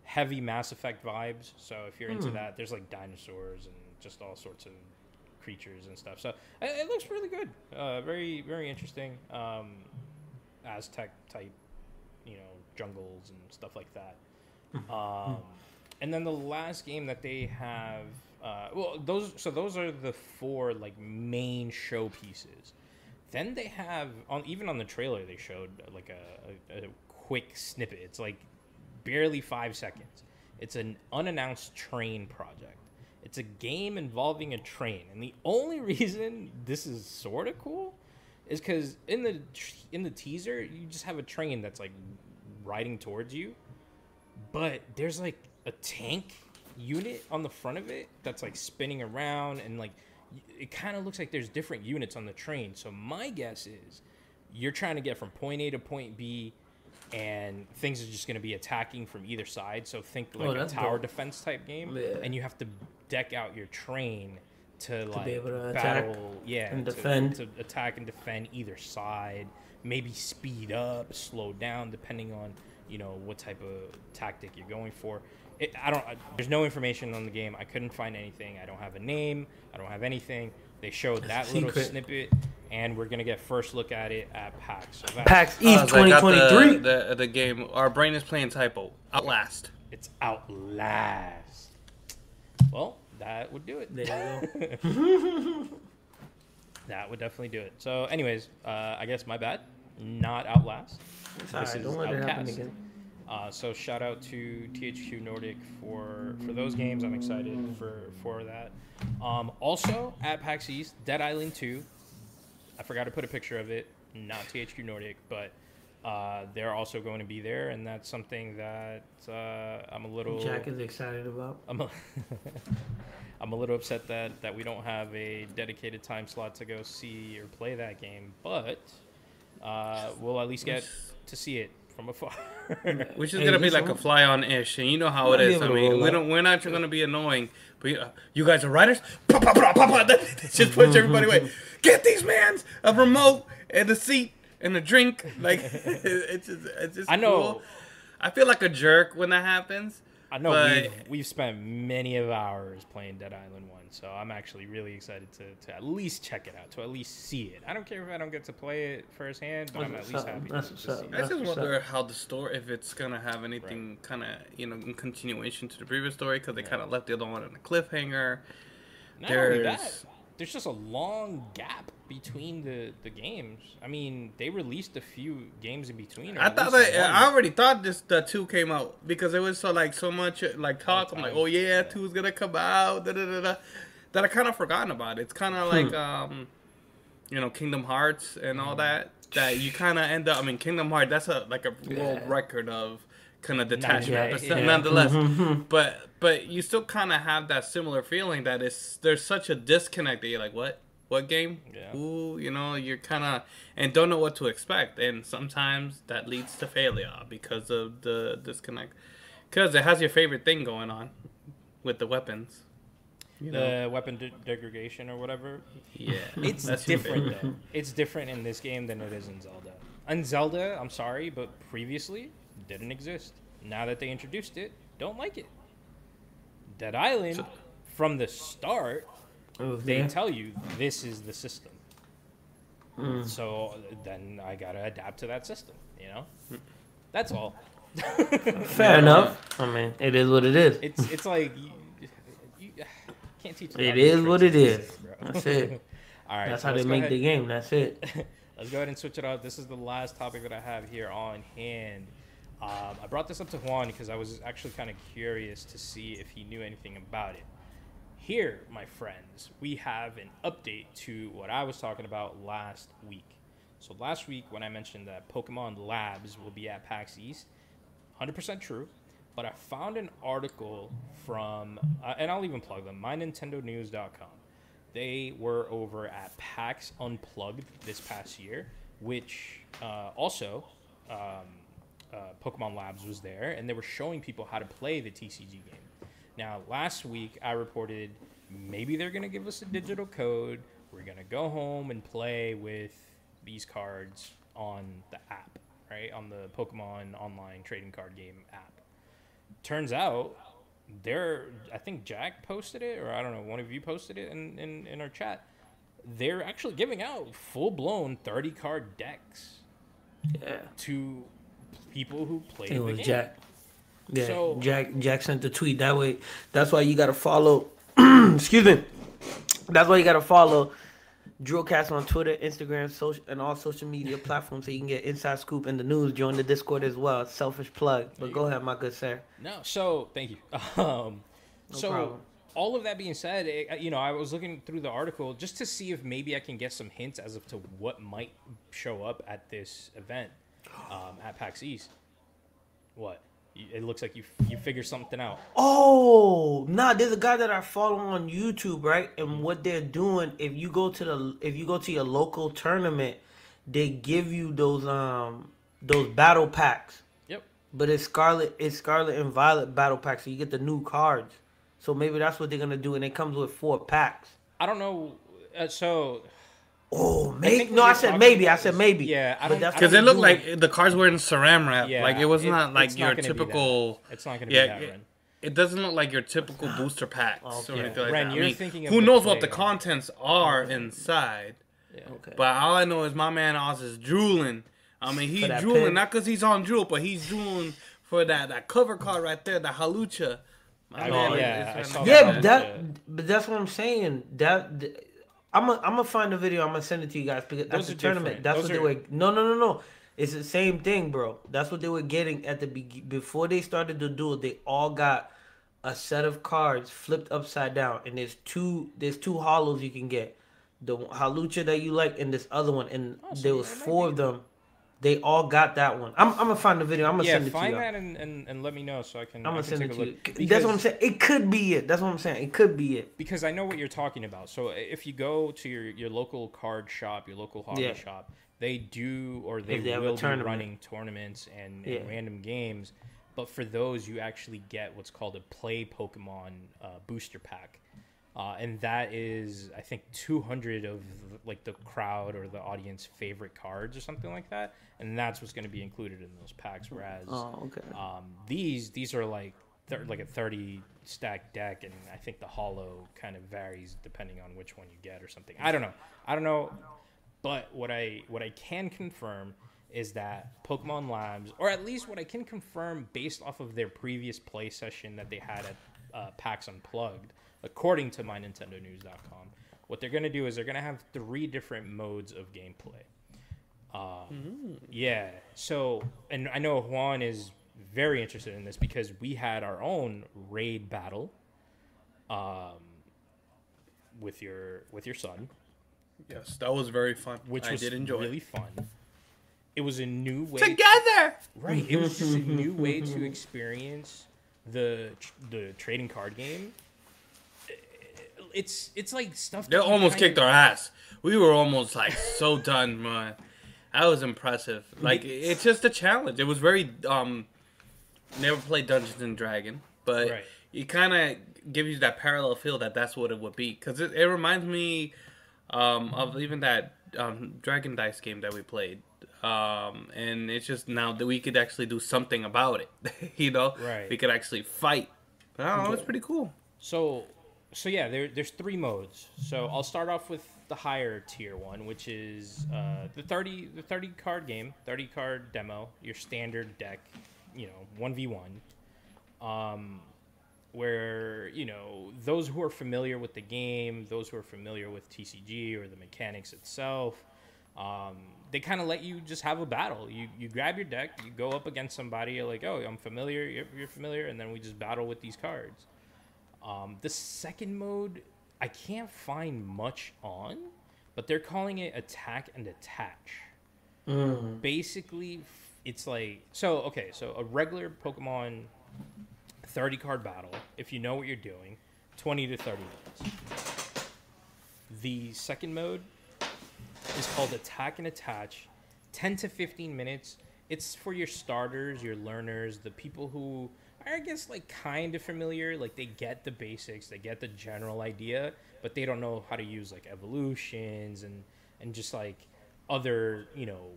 heavy Mass Effect vibes. So if you're into that, there's like dinosaurs and just all sorts of creatures and stuff. So it, it looks really good. Uh, very very interesting. Um, Aztec type, you know, jungles and stuff like that. Um, and then the last game that they have, uh, well, those so those are the four like main show pieces. Then they have on even on the trailer they showed uh, like a, a, a quick snippet. It's like barely five seconds. It's an unannounced train project. It's a game involving a train, and the only *laughs* reason this is sort of cool is because in the in the teaser you just have a train that's like riding towards you, but there's like a tank unit on the front of it that's like spinning around and like it kind of looks like there's different units on the train. So my guess is you're trying to get from point A to point B and things are just going to be attacking from either side. So think oh, like a Oh, that's tower dope. defense type game Yeah. and you have to deck out your train to like be able to attack battle, yeah, and to- defend. to attack and defend either side. Maybe speed up, slow down, depending on you know what type of tactic you're going for. It, I don't. I, there's no information on the game. I couldn't find anything. I don't have a name. I don't have anything. They showed that little secret. snippet, and we're gonna get first look at it at PAX. So that's, PAX Uh, East so I got 2023. The, the the game. Our brain is playing typo. Outlast. It's Outlast. Well, that would do it. There you go. *laughs* That would definitely do it. So, anyways, uh, I guess my bad. Not Outlast. It's alright, is Don't let it happen Outcast. again. Uh, so shout out to THQ Nordic for for those games. I'm excited for for that. Um, also at PAX East, Dead Island 2. I forgot to put a picture of it. Not THQ Nordic, but uh, they're also going to be there, and that's something that uh, I'm a little. Jack is excited about. I'm a, *laughs* I'm a little upset that, that we don't have a dedicated time slot to go see or play that game, but uh, we'll at least get to see it from afar. *laughs* Which is Hey, gonna be this like a fly on ish, and you know how Might it be is. I mean, we up. don't. We're not gonna be annoying, but uh, you guys are writers. *laughs* Just push everybody away. Get these mans a remote and a seat and a drink. *laughs* Like it's just, it's just. I know. cool. I feel like a jerk when that happens. I know But- we've, we've spent many of hours playing Dead Island 1, so I'm actually really excited to, to at least check it out, to at least see it. I don't care if I don't get to play it firsthand, but I'm at least happy That's to, to see I it. I just what's wonder how the story, if it's gonna have anything kind of you know in continuation to the previous story, because they kind of left the other one in a cliffhanger. Not only that, There's- there's just a long gap between the, the games. I mean, they released a few games in between. I thought that one. I already thought this the two came out because it was so like so much uh, like talk. I'm like, oh yeah, two's gonna come out. Da, da, da, da, that I kind of forgotten about. It's kind of hmm. like um, you know, Kingdom Hearts and all mm-hmm. that. That you kind of end up. I mean, Kingdom Hearts. That's a like a world Yeah. record of kind of detachment, Yeah, but yeah. nonetheless. Mm-hmm. but but you still kind of have that similar feeling that it's there's such a disconnect that you're like, what? What game? Yeah. Ooh, you know, you're kind of and don't know what to expect, and sometimes that leads to failure because of the disconnect. Because it has your favorite thing going on with the weapons. You know, the weapon de- degradation or whatever. yeah, It's that's different though. It's different in this game than it is in Zelda. In Zelda, I'm sorry, but previously didn't exist. Now that they introduced it, don't like it. Dead Island, So- from the start, They tell you this is the system. Mm. So then I gotta adapt to that system. You know, that's all. *laughs* Fair enough. I mean, it is what it is. It's it's like you, you can't teach. It is what it is. That's it. *laughs* all right, That's so how they make ahead- the game. That's it. *laughs* Let's go ahead and switch it up. This is the last topic that I have here on hand. Um, I brought this up to Juan because I was actually kind of curious to see if he knew anything about it. Here, my friends, we have an update to what I was talking about last week. So last week, when I mentioned that Pokemon Labs will be at PAX East, 100% true. But I found an article from, uh, and I'll even plug them, mynintendonews.com. They were over at PAX Unplugged this past year, which uh, also um, uh, Pokemon Labs was there, and they were showing people how to play the TCG game. Now, last week I reported maybe they're going to give us a digital code. We're going to go home and play with these cards on the app, right? On the Pokemon online trading card game app. Turns out, they're, I think Jack posted it, or I don't know, one of you posted it in, in, in our chat. They're actually giving out full blown 30 card decks Yeah. to people who play It the was game. Jack. Yeah, So- Jack. Jack sent the tweet that way. That's why you gotta follow. *clears throat* excuse me. That's why you gotta follow Drulcast on Twitter, Instagram, social, and all social media platforms, so you can get inside scoop in the news. Join the Discord as well. Selfish plug, but go ahead, my good sir. No, so thank you. *laughs* Um, No so problem. all of that being said, it, you know, I was looking through the article just to see if maybe I can get some hints as of to what might show up at this event um, at PAX East. What? It looks like you you figured something out. Oh, nah, there's a guy that I follow on YouTube, right? And what they're doing, if you go to the if you go to your local tournament, they give you those um those battle packs. Yep. But it's Scarlet it's Scarlet and Violet battle packs, so you get the new cards. So maybe that's what they're gonna do, and it comes with four packs. I don't know. Uh, so Oh, maybe no, I said maybe. I said maybe. yeah, I don't- Because it looked like doing. the cars were in saran wrap. Yeah, like it was it- not like your not gonna be that. typical. it's not going to Yeah, be that, it- It doesn't look like your typical booster packs or anything like Ren, that. I you're mean, thinking of who the knows what the contents are inside? Okay. But all I know is my man Oz is drooling. I mean, he's drooling pin. not because he's on drool, but he's drooling for that that cover card right there, the Hawlucha. I mean, yeah, I saw Yeah, that. but that but that's what I'm saying. That th- I'm gonna I'm gonna find the video. I'm gonna send it to you guys because Those at the tournament, different. that's Those what are- they were. No, no, no, no. It's the same thing, bro. That's what they were getting at the be- before they started the duel. They all got a set of cards flipped upside down, and there's two there's two hollows you can get. The Hawlucha that you like, and this other one, and Oh, so there was it four of them. They all got that one. I'm, I'm gonna find the video. I'm gonna Yeah, send it to you. Yeah, find that and, and, and let me know so I can. I'm gonna send take it to you. look. That's what I'm saying. It could be it. That's what I'm saying. It could be it. because I know what you're talking about. So if you go to your, your local card shop, your local hobby Yeah. shop, they do or they, they will be running tournaments and, and Yeah. random games. But for those, you actually get what's called a Play Pokemon uh, booster pack. Uh, and that is, I think, 200 of like the crowd or the audience favorite cards or something like that, and that's what's going to be included in those packs. Whereas Oh, okay. um, these these are like thir- like a 30 stack deck, and I think the hollow kind of varies depending on which one you get or something. I don't know. I don't know. But what I what I can confirm is that Pokemon Labs, or at least what I can confirm based off of their previous play session that they had at uh, PAX Unplugged, according to MyNintendoNews.com, what they're going to do is they're going to have three different modes of gameplay. Um, Yeah. So, and I know Juan is very interested in this because we had our own raid battle, um, with your with your son, Yes, that was very fun. which I was did enjoy. really fun. It was a new way. Together. Right. It was just a *laughs* new way to experience the the trading card game. It's it's like stuff. They almost kicked our ass. We were almost like so *laughs* done, man. That was impressive. Like it's just a challenge. It was very um never played Dungeons and Dragon, but Right. it kind of gives you that parallel feel that that's what it would be cuz it, it reminds me um of even that um Dragon Dice game that we played. Um and it's just now that we could actually do something about it. *laughs* you know? Right. We could actually fight. I don't know, it's pretty cool. So, so yeah, there, there's three modes. So I'll start off with the higher tier one, which is uh, the thirty the thirty card game, thirty card demo, your standard deck, you know, one v one. Um, where you know those who are familiar with the game, those who are familiar with TCG or the mechanics itself, um, they kind of let you just have a battle. You you grab your deck, you go up against somebody. You're like, oh, I'm familiar. You're, you're familiar, and then we just battle with these cards. Um, the second mode, I can't find much on, but they're calling it attack and attach. Basically, it's like so. Okay, so a regular Pokemon thirty card battle. If you know what you're doing, twenty to thirty minutes. The second mode is called attack and attach 10 to 15 minutes it's for your starters your learners the people who i guess like kind of familiar like they get the basics they get the general idea but they don't know how to use like evolutions and and just like other you know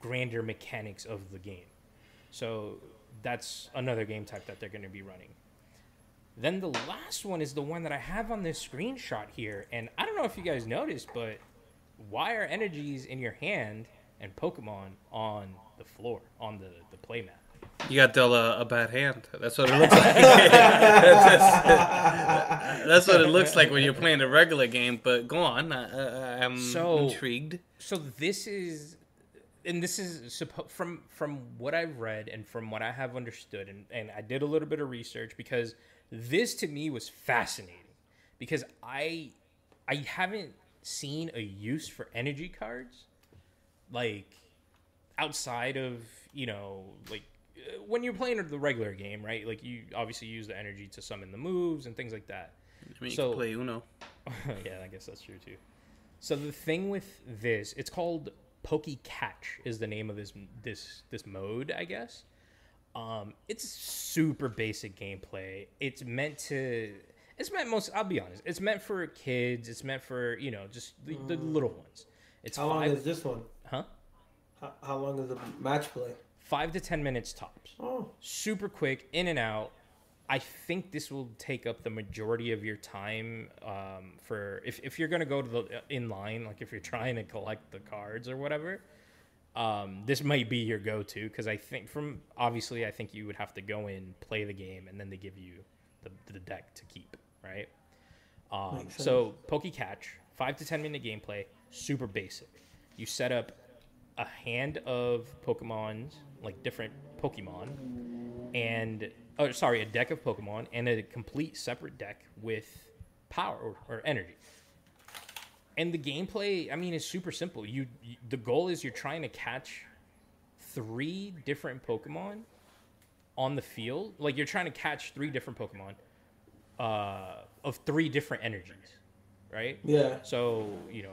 grander mechanics of the game so that's another game type that they're going to be running then the last one is the one that I have on this screenshot here. And I don't know if you guys noticed, but why are energies in your hand and Pokemon on the floor, on the, the playmat? You got dealt a, bad hand. That's what it looks like. *laughs* that's, that's what it looks like when you're playing a regular game. But go on, uh, I'm So- intrigued. So this is, and this is from from what I've read and from what I have understood, and, and I did a little bit of research because this to me was fascinating because I I haven't seen a use for energy cards like outside of you know like when you're playing the regular game, right? Like you obviously use the energy to summon the moves and things like that. I mean, you So- can play Uno. *laughs* yeah, I guess that's true too. So the thing with this, it's called Poke Catch is the name of this this this mode, I guess. Um, it's super basic gameplay. It's meant to. It's meant most. I'll be honest. It's meant for kids. It's meant for you know just the, the little ones. It's How long is this one? huh? How, how long is the match play? Five to ten minutes tops. Oh, super quick, in and out. I think this will take up the majority of your time um, for if, if you're gonna go to the uh, in line, like if you're trying to collect the cards or whatever. Um, this might be your go-to because I think from obviously I think you would have to go in, play the game, and then they give you the, the deck to keep, right? Um, so Poke Catch, five to ten minute gameplay, super basic. You set up a hand of Pokemons, like different Pokemon, and oh, sorry, a deck of Pokemon and a complete separate deck with power or, or energy. And the gameplay, I mean, is super simple. You, you the goal is you're trying to catch three different Pokemon on the field. Like you're trying to catch three different Pokemon uh, of three different energies, right? yeah. So, you know,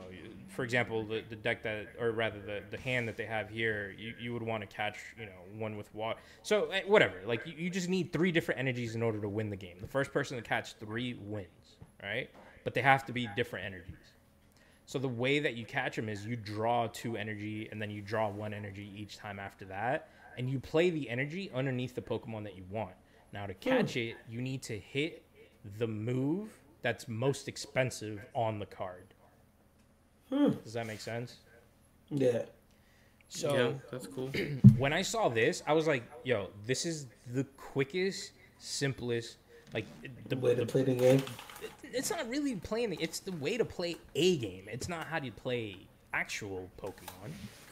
for example, the, the deck that, or rather the, the hand that they have here, you, you would want to catch, you know, one with water. So, eh, whatever. Like, you, you just need three different energies in order to win the game. The first person to catch three wins, right? But they have to be different energies. So, the way that you catch them is you draw two energy and then you draw one energy each time after that. And you play the energy underneath the Pokemon that you want. Now to catch it, you need to hit the move that's most expensive on the card. Hmm. Does that make sense? Yeah. So yeah, that's cool. *clears throat* when I saw this, I was like, "Yo, this is the quickest, simplest, like the Way to play the game. It's not really playing the. It's the way to play a game. It's not how you play actual Pokemon,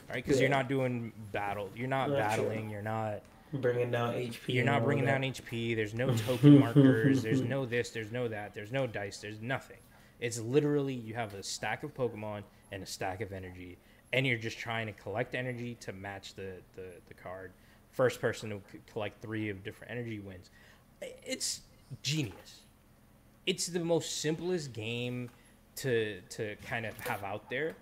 right? Because you're not doing battle. You're not That's true. battling. You're not. Bringing down HP. You're not bringing down HP. There's no *laughs* token markers. There's no this. There's no that. There's no dice. There's nothing. It's literally you have a stack of Pokemon and a stack of energy, and you're just trying to collect energy to match the the, the card. First person to collect three of different energy wins. It's genius. It's the most simplest game to to kind of have out there.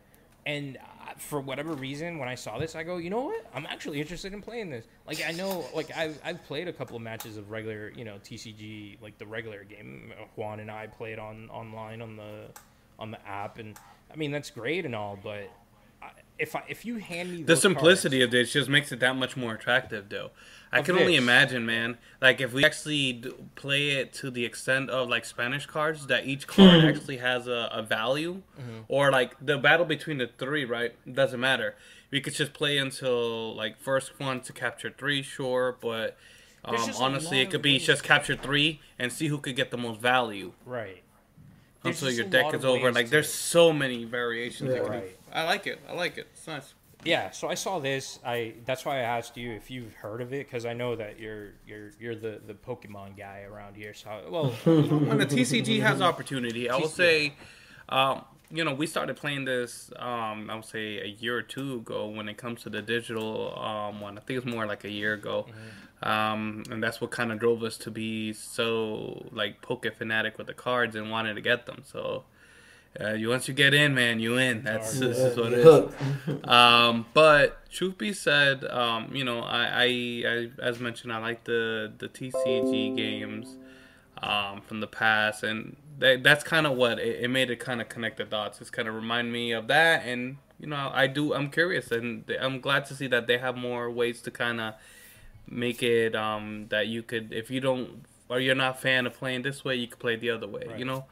And uh, for whatever reason, when I saw this, I go, you know what? I'm actually interested in playing this. Like I know, like I've I've played a couple of matches of regular, you know, TCG, like the regular game. Juan and I played on online on the on the app, and I mean that's great and all, but if I if you hand me The simplicity cards- of this just makes it that much more attractive, though. I can only imagine, man. Like if we actually play it to the extent of like Spanish cards, that each *laughs* card actually has a, a value, Mm-hmm. or like the battle between the three, right? Doesn't matter. We could just play until like first one to capture three, sure, but. Um, honestly, it could be just capture three and see who could get the most value right? There's until your deck is over. Like there's so many variations. you can do. Right. I like it. I like it. It's nice. Yeah, so I saw this. I that's why I asked you if you've heard of it because I know that you're you're you're the the Pokemon guy around here. So well, *laughs* when the TCG *laughs* has opportunity, I will say, um, you know, we started playing this. Um, I would say a year or two ago. When it comes to the digital um, one, I think it's more like a year ago, um, and that's what kind of drove us to be so like poke fanatic with the cards and wanting to get them. So. Uh, you once you get in, man, you in. That's Alright. this is what it is. *laughs* Um, but truth be said, um, you know, I, I, I, as mentioned, I like the the TCG games um, from the past, and that, that's kind of what it, it made it kind of connect the dots. It's kind of remind me of that, and you know, I do. I'm curious, and I'm glad to see that they have more ways to kind of make it um, that you could, if you don't or you're not a fan of playing this way, you could play the other way. Right. You know.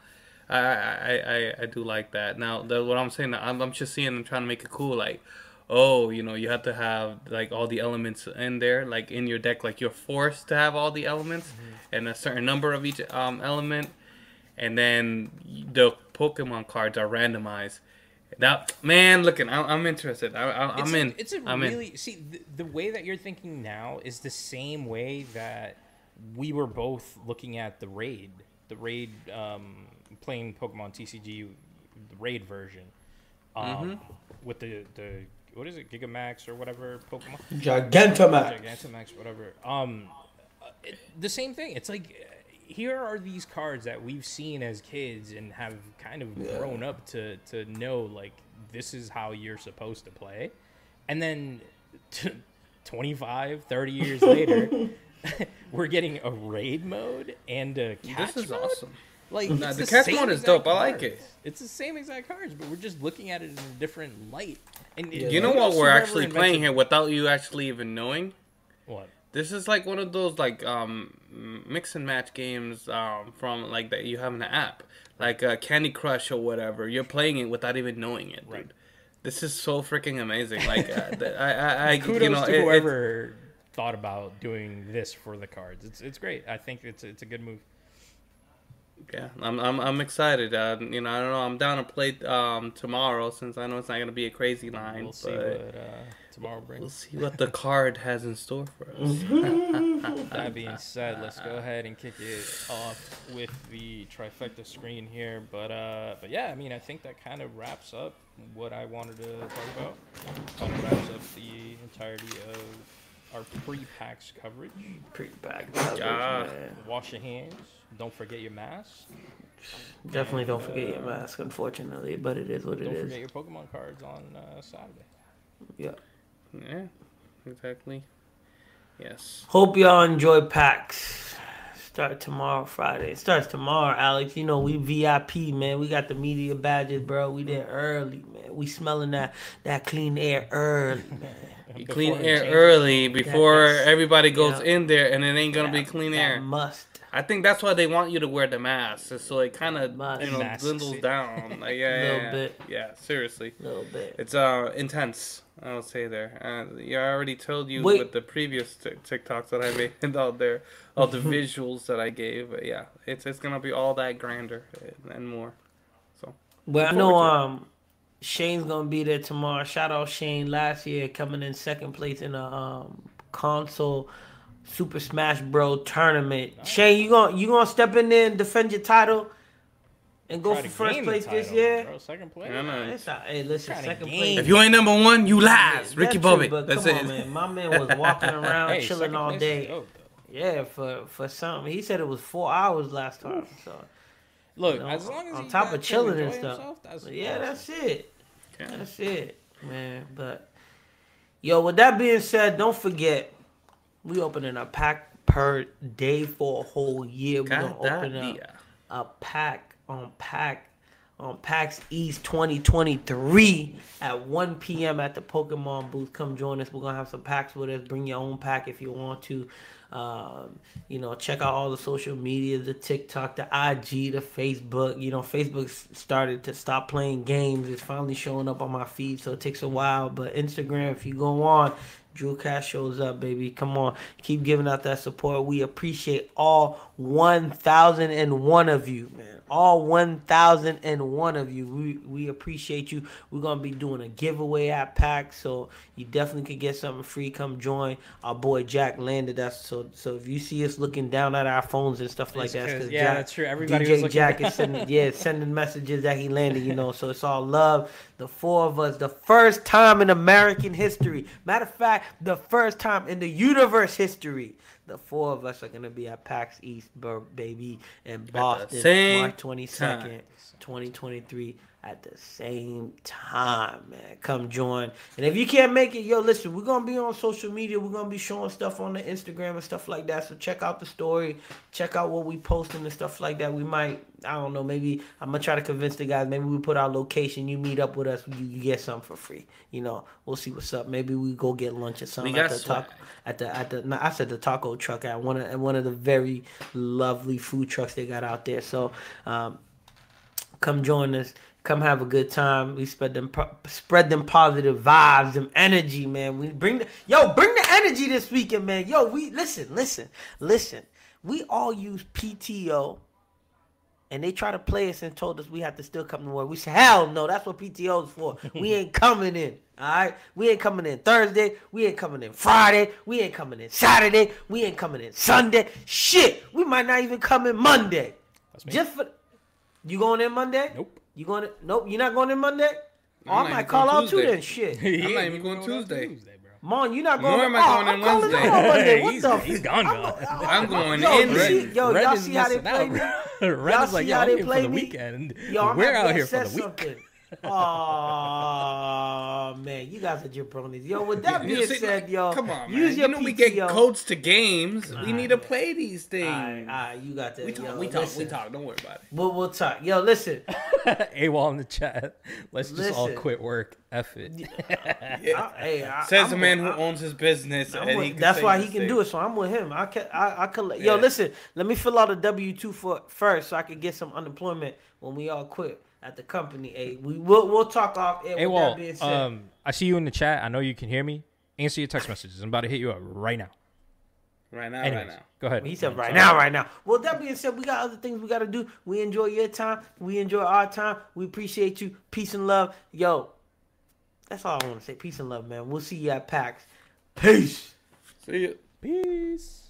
I, I, I, I do like that. Now, the, what I'm saying, I'm, I'm just seeing and trying to make it cool. Like, oh, you know, you have to have like all the elements in there, like in your deck. Like you're forced to have all the elements and a certain number of each um, element, and then the Pokemon cards are randomized. That man, looking, I, I'm interested. I, I, it's I'm a, in. It's a I'm in. really see the, the way that you're thinking now is the same way that we were both looking at the raid, the raid, um, playing Pokemon TCG, the raid version, um, Mm-hmm. with the the what is it, Gigamax or whatever Pokemon. Gigantamax. Gigantamax, whatever. Um, uh, it, the same thing. It's like uh, here are these cards that we've seen as kids and have kind of Yeah. grown up to to know like this is how you're supposed to play, and then. T- 25 30 years later *laughs* *laughs* we're getting a raid mode and a catch This is mode awesome. Like Nah, the the catch same is exact dope. I like it. It's the same exact cards, but we're just looking at it in a different light. And Yeah. You know what we're whoever actually playing here without you actually even knowing? What? This is like one of those like um mix and match games um from like that you have in the app, like uh, Candy Crush or whatever. You're playing it without even knowing it, dude. Right. This is so freaking amazing. *laughs* Like uh, th- I, I, I Kudos you know, to it- it- whoever thought about doing this for the cards. It's it's great. I think it's it's a good move. Yeah, I'm I'm I'm excited. Uh, you know, I don't know. I'm down to play um tomorrow since I know it's not gonna be a crazy line, We'll see what uh, tomorrow we'll see what the card has in store for us. *laughs* That being said, let's go ahead and kick it off with the trifecta screen here. But uh, but yeah, I mean, I think that kind of wraps up what I wanted to talk about. Kind of wraps up the entirety of our pre-PAX coverage. Pretty bad coverage, Yeah. man. Wash your hands. Don't forget your mask. Definitely don't forget your mask, unfortunately, but it is what it is. Don't forget your Pokemon cards on uh, Saturday. Yeah. Yeah, exactly. Yes. Hope y'all enjoy PAX. Start tomorrow, Friday. It starts tomorrow, Alex. You know we VIP, man. We got the media badges, bro. We there early, man. We smelling that that clean air early, man. *laughs* Clean air early before everybody goes yeah. in there, and it ain't gonna be That- clean that air. Must. I think that's why they want you to wear the mask, is so it kind of you know Masks dwindles down. *laughs* Like, yeah, Little yeah, yeah. bit. yeah, seriously. A little bit. It's uh intense. I'll say there. Uh, yeah, I already told you Wait. with the previous t- TikToks that I made *laughs* out there, all the *laughs* visuals that I gave. But yeah, it's it's gonna be all that grander and more. So. But I know forward to it. um Shane's gonna be there tomorrow. Shout out Shane last year coming in second place in a um console Super Smash Bro tournament. Shane, you gonna you gonna step in there and defend your title and go Try for first gain the place this year? bro. Second place. Yeah, no. It's a, hey, listen, Trying second place. If you ain't number one, you last. Yeah, Ricky that's Bobby. That's come it. on, man. My man *laughs* was walking around Hey, chilling all day. dope. Yeah, for for something. He said it was four hours last time. So Look, You know, as long as on he top of chilling and stuff. himself, that's yeah, awesome. that's it. Okay. That's it, man. But yo, with that being said, don't forget we opening a pack per day for a whole year. We're gonna open up a pack on pack on PAX East 2023 at 1 p.m. at the Pokemon booth. Come join us. We're gonna have some packs with us. Bring your own pack if you want to. Um, you know, check out all the social media, the TikTok, the IG, the Facebook. You know, Facebook started to stop playing games. It's finally showing up on my feed, so it takes a while. But Instagram, if you go on, Drulcast shows up, baby. Come on, keep giving out that support. We appreciate all 1,001 of you, man. All 1,001 of you. We we appreciate you. We're gonna be doing a giveaway at PAX, so you definitely could get something free. Come join. Our boy Jack landed us. So so if you see us looking down at our phones and stuff like It's that, 'cause- yeah, that's true. Everybody was DJ looking Jack is sending yeah *laughs* sending messages that he landed. You know, so it's all love. The four of us, the first time in American history. Matter of fact, the first time in the universe history. The four of us are gonna be at PAX East, baby, in Boston, same March twenty second, twenty twenty three. At the same time, man. Come join. And if you can't make it, yo, listen, we're gonna be on social media. We're gonna be showing stuff on the Instagram and stuff like that. So check out the story, check out what we posting and stuff like that. We might, I don't know, maybe I'm gonna try to convince the guys. Maybe we put our location. You meet up with us. You, you get something for free. You know, we'll see what's up. Maybe we go get lunch or something We at got the taco, at the at the. No, I said the taco truck at one of at one of the very lovely food trucks they got out there. So. um come join us come have a good time we spread them spread them positive vibes them energy man we bring the yo bring the energy this weekend man yo we listen listen listen we all use pto and they try to play us and told us we have to still come to work. We said, hell no, that's what PTO is for. We ain't *laughs* coming in. All right, we ain't coming in Thursday. We ain't coming in Friday. We ain't coming in Saturday. We ain't coming in Sunday. Shit, we might not even come in Monday. Just for you going in Monday? Nope. You going? In, nope. You're not going in Monday. Oh, I'm I not might call going out too Tuesday. then. Shit. *laughs* He not even going on Tuesday. bro. Mon, you not going? Nor am I oh, going I'm in calling Wednesday. out on Monday. What He's- the? he's gone, I'm, gone. I'm going yo, in. you see, yo, Red y'all see how they play out, me? *laughs* Red Y'all is like, see yo, how I'm they play the me? weekend. Yo, I'm We're out here for the week. Something. Oh man, you guys are jabronis. Yo, with that You being see, said, like, yo, come on, use man. your You know we PTO. get codes to games. we need to man. play these things. Alright, alright, you got that. we talk, yo, we talk, listen. we talk. Don't worry about it. We'll, we'll talk. Yo, listen. *laughs* AWOL in the chat. Let's just all quit work. F it. *laughs* I, hey, I, Says I'm the man with- who owns his business, and with- he can that's why he can same. do it. So I'm with him. I can. I, I collect. Yo, listen. Let me fill out a W two for first, so I can get some unemployment when we all quit at the company. Hey, we will we'll talk off. air with that being AWOL, said. um, I see you in the chat. I know you can hear me. Answer your text messages. I'm about to hit you up right now. Right now, Anyways, right now. go ahead. He said right now, right now. Well, that being said, we got other things we got to do. We enjoy your time. We enjoy our time. We appreciate you. Peace and love. Yo, that's all I want to say. Peace and love, man. We'll see you at PAX. Peace. See you. Peace.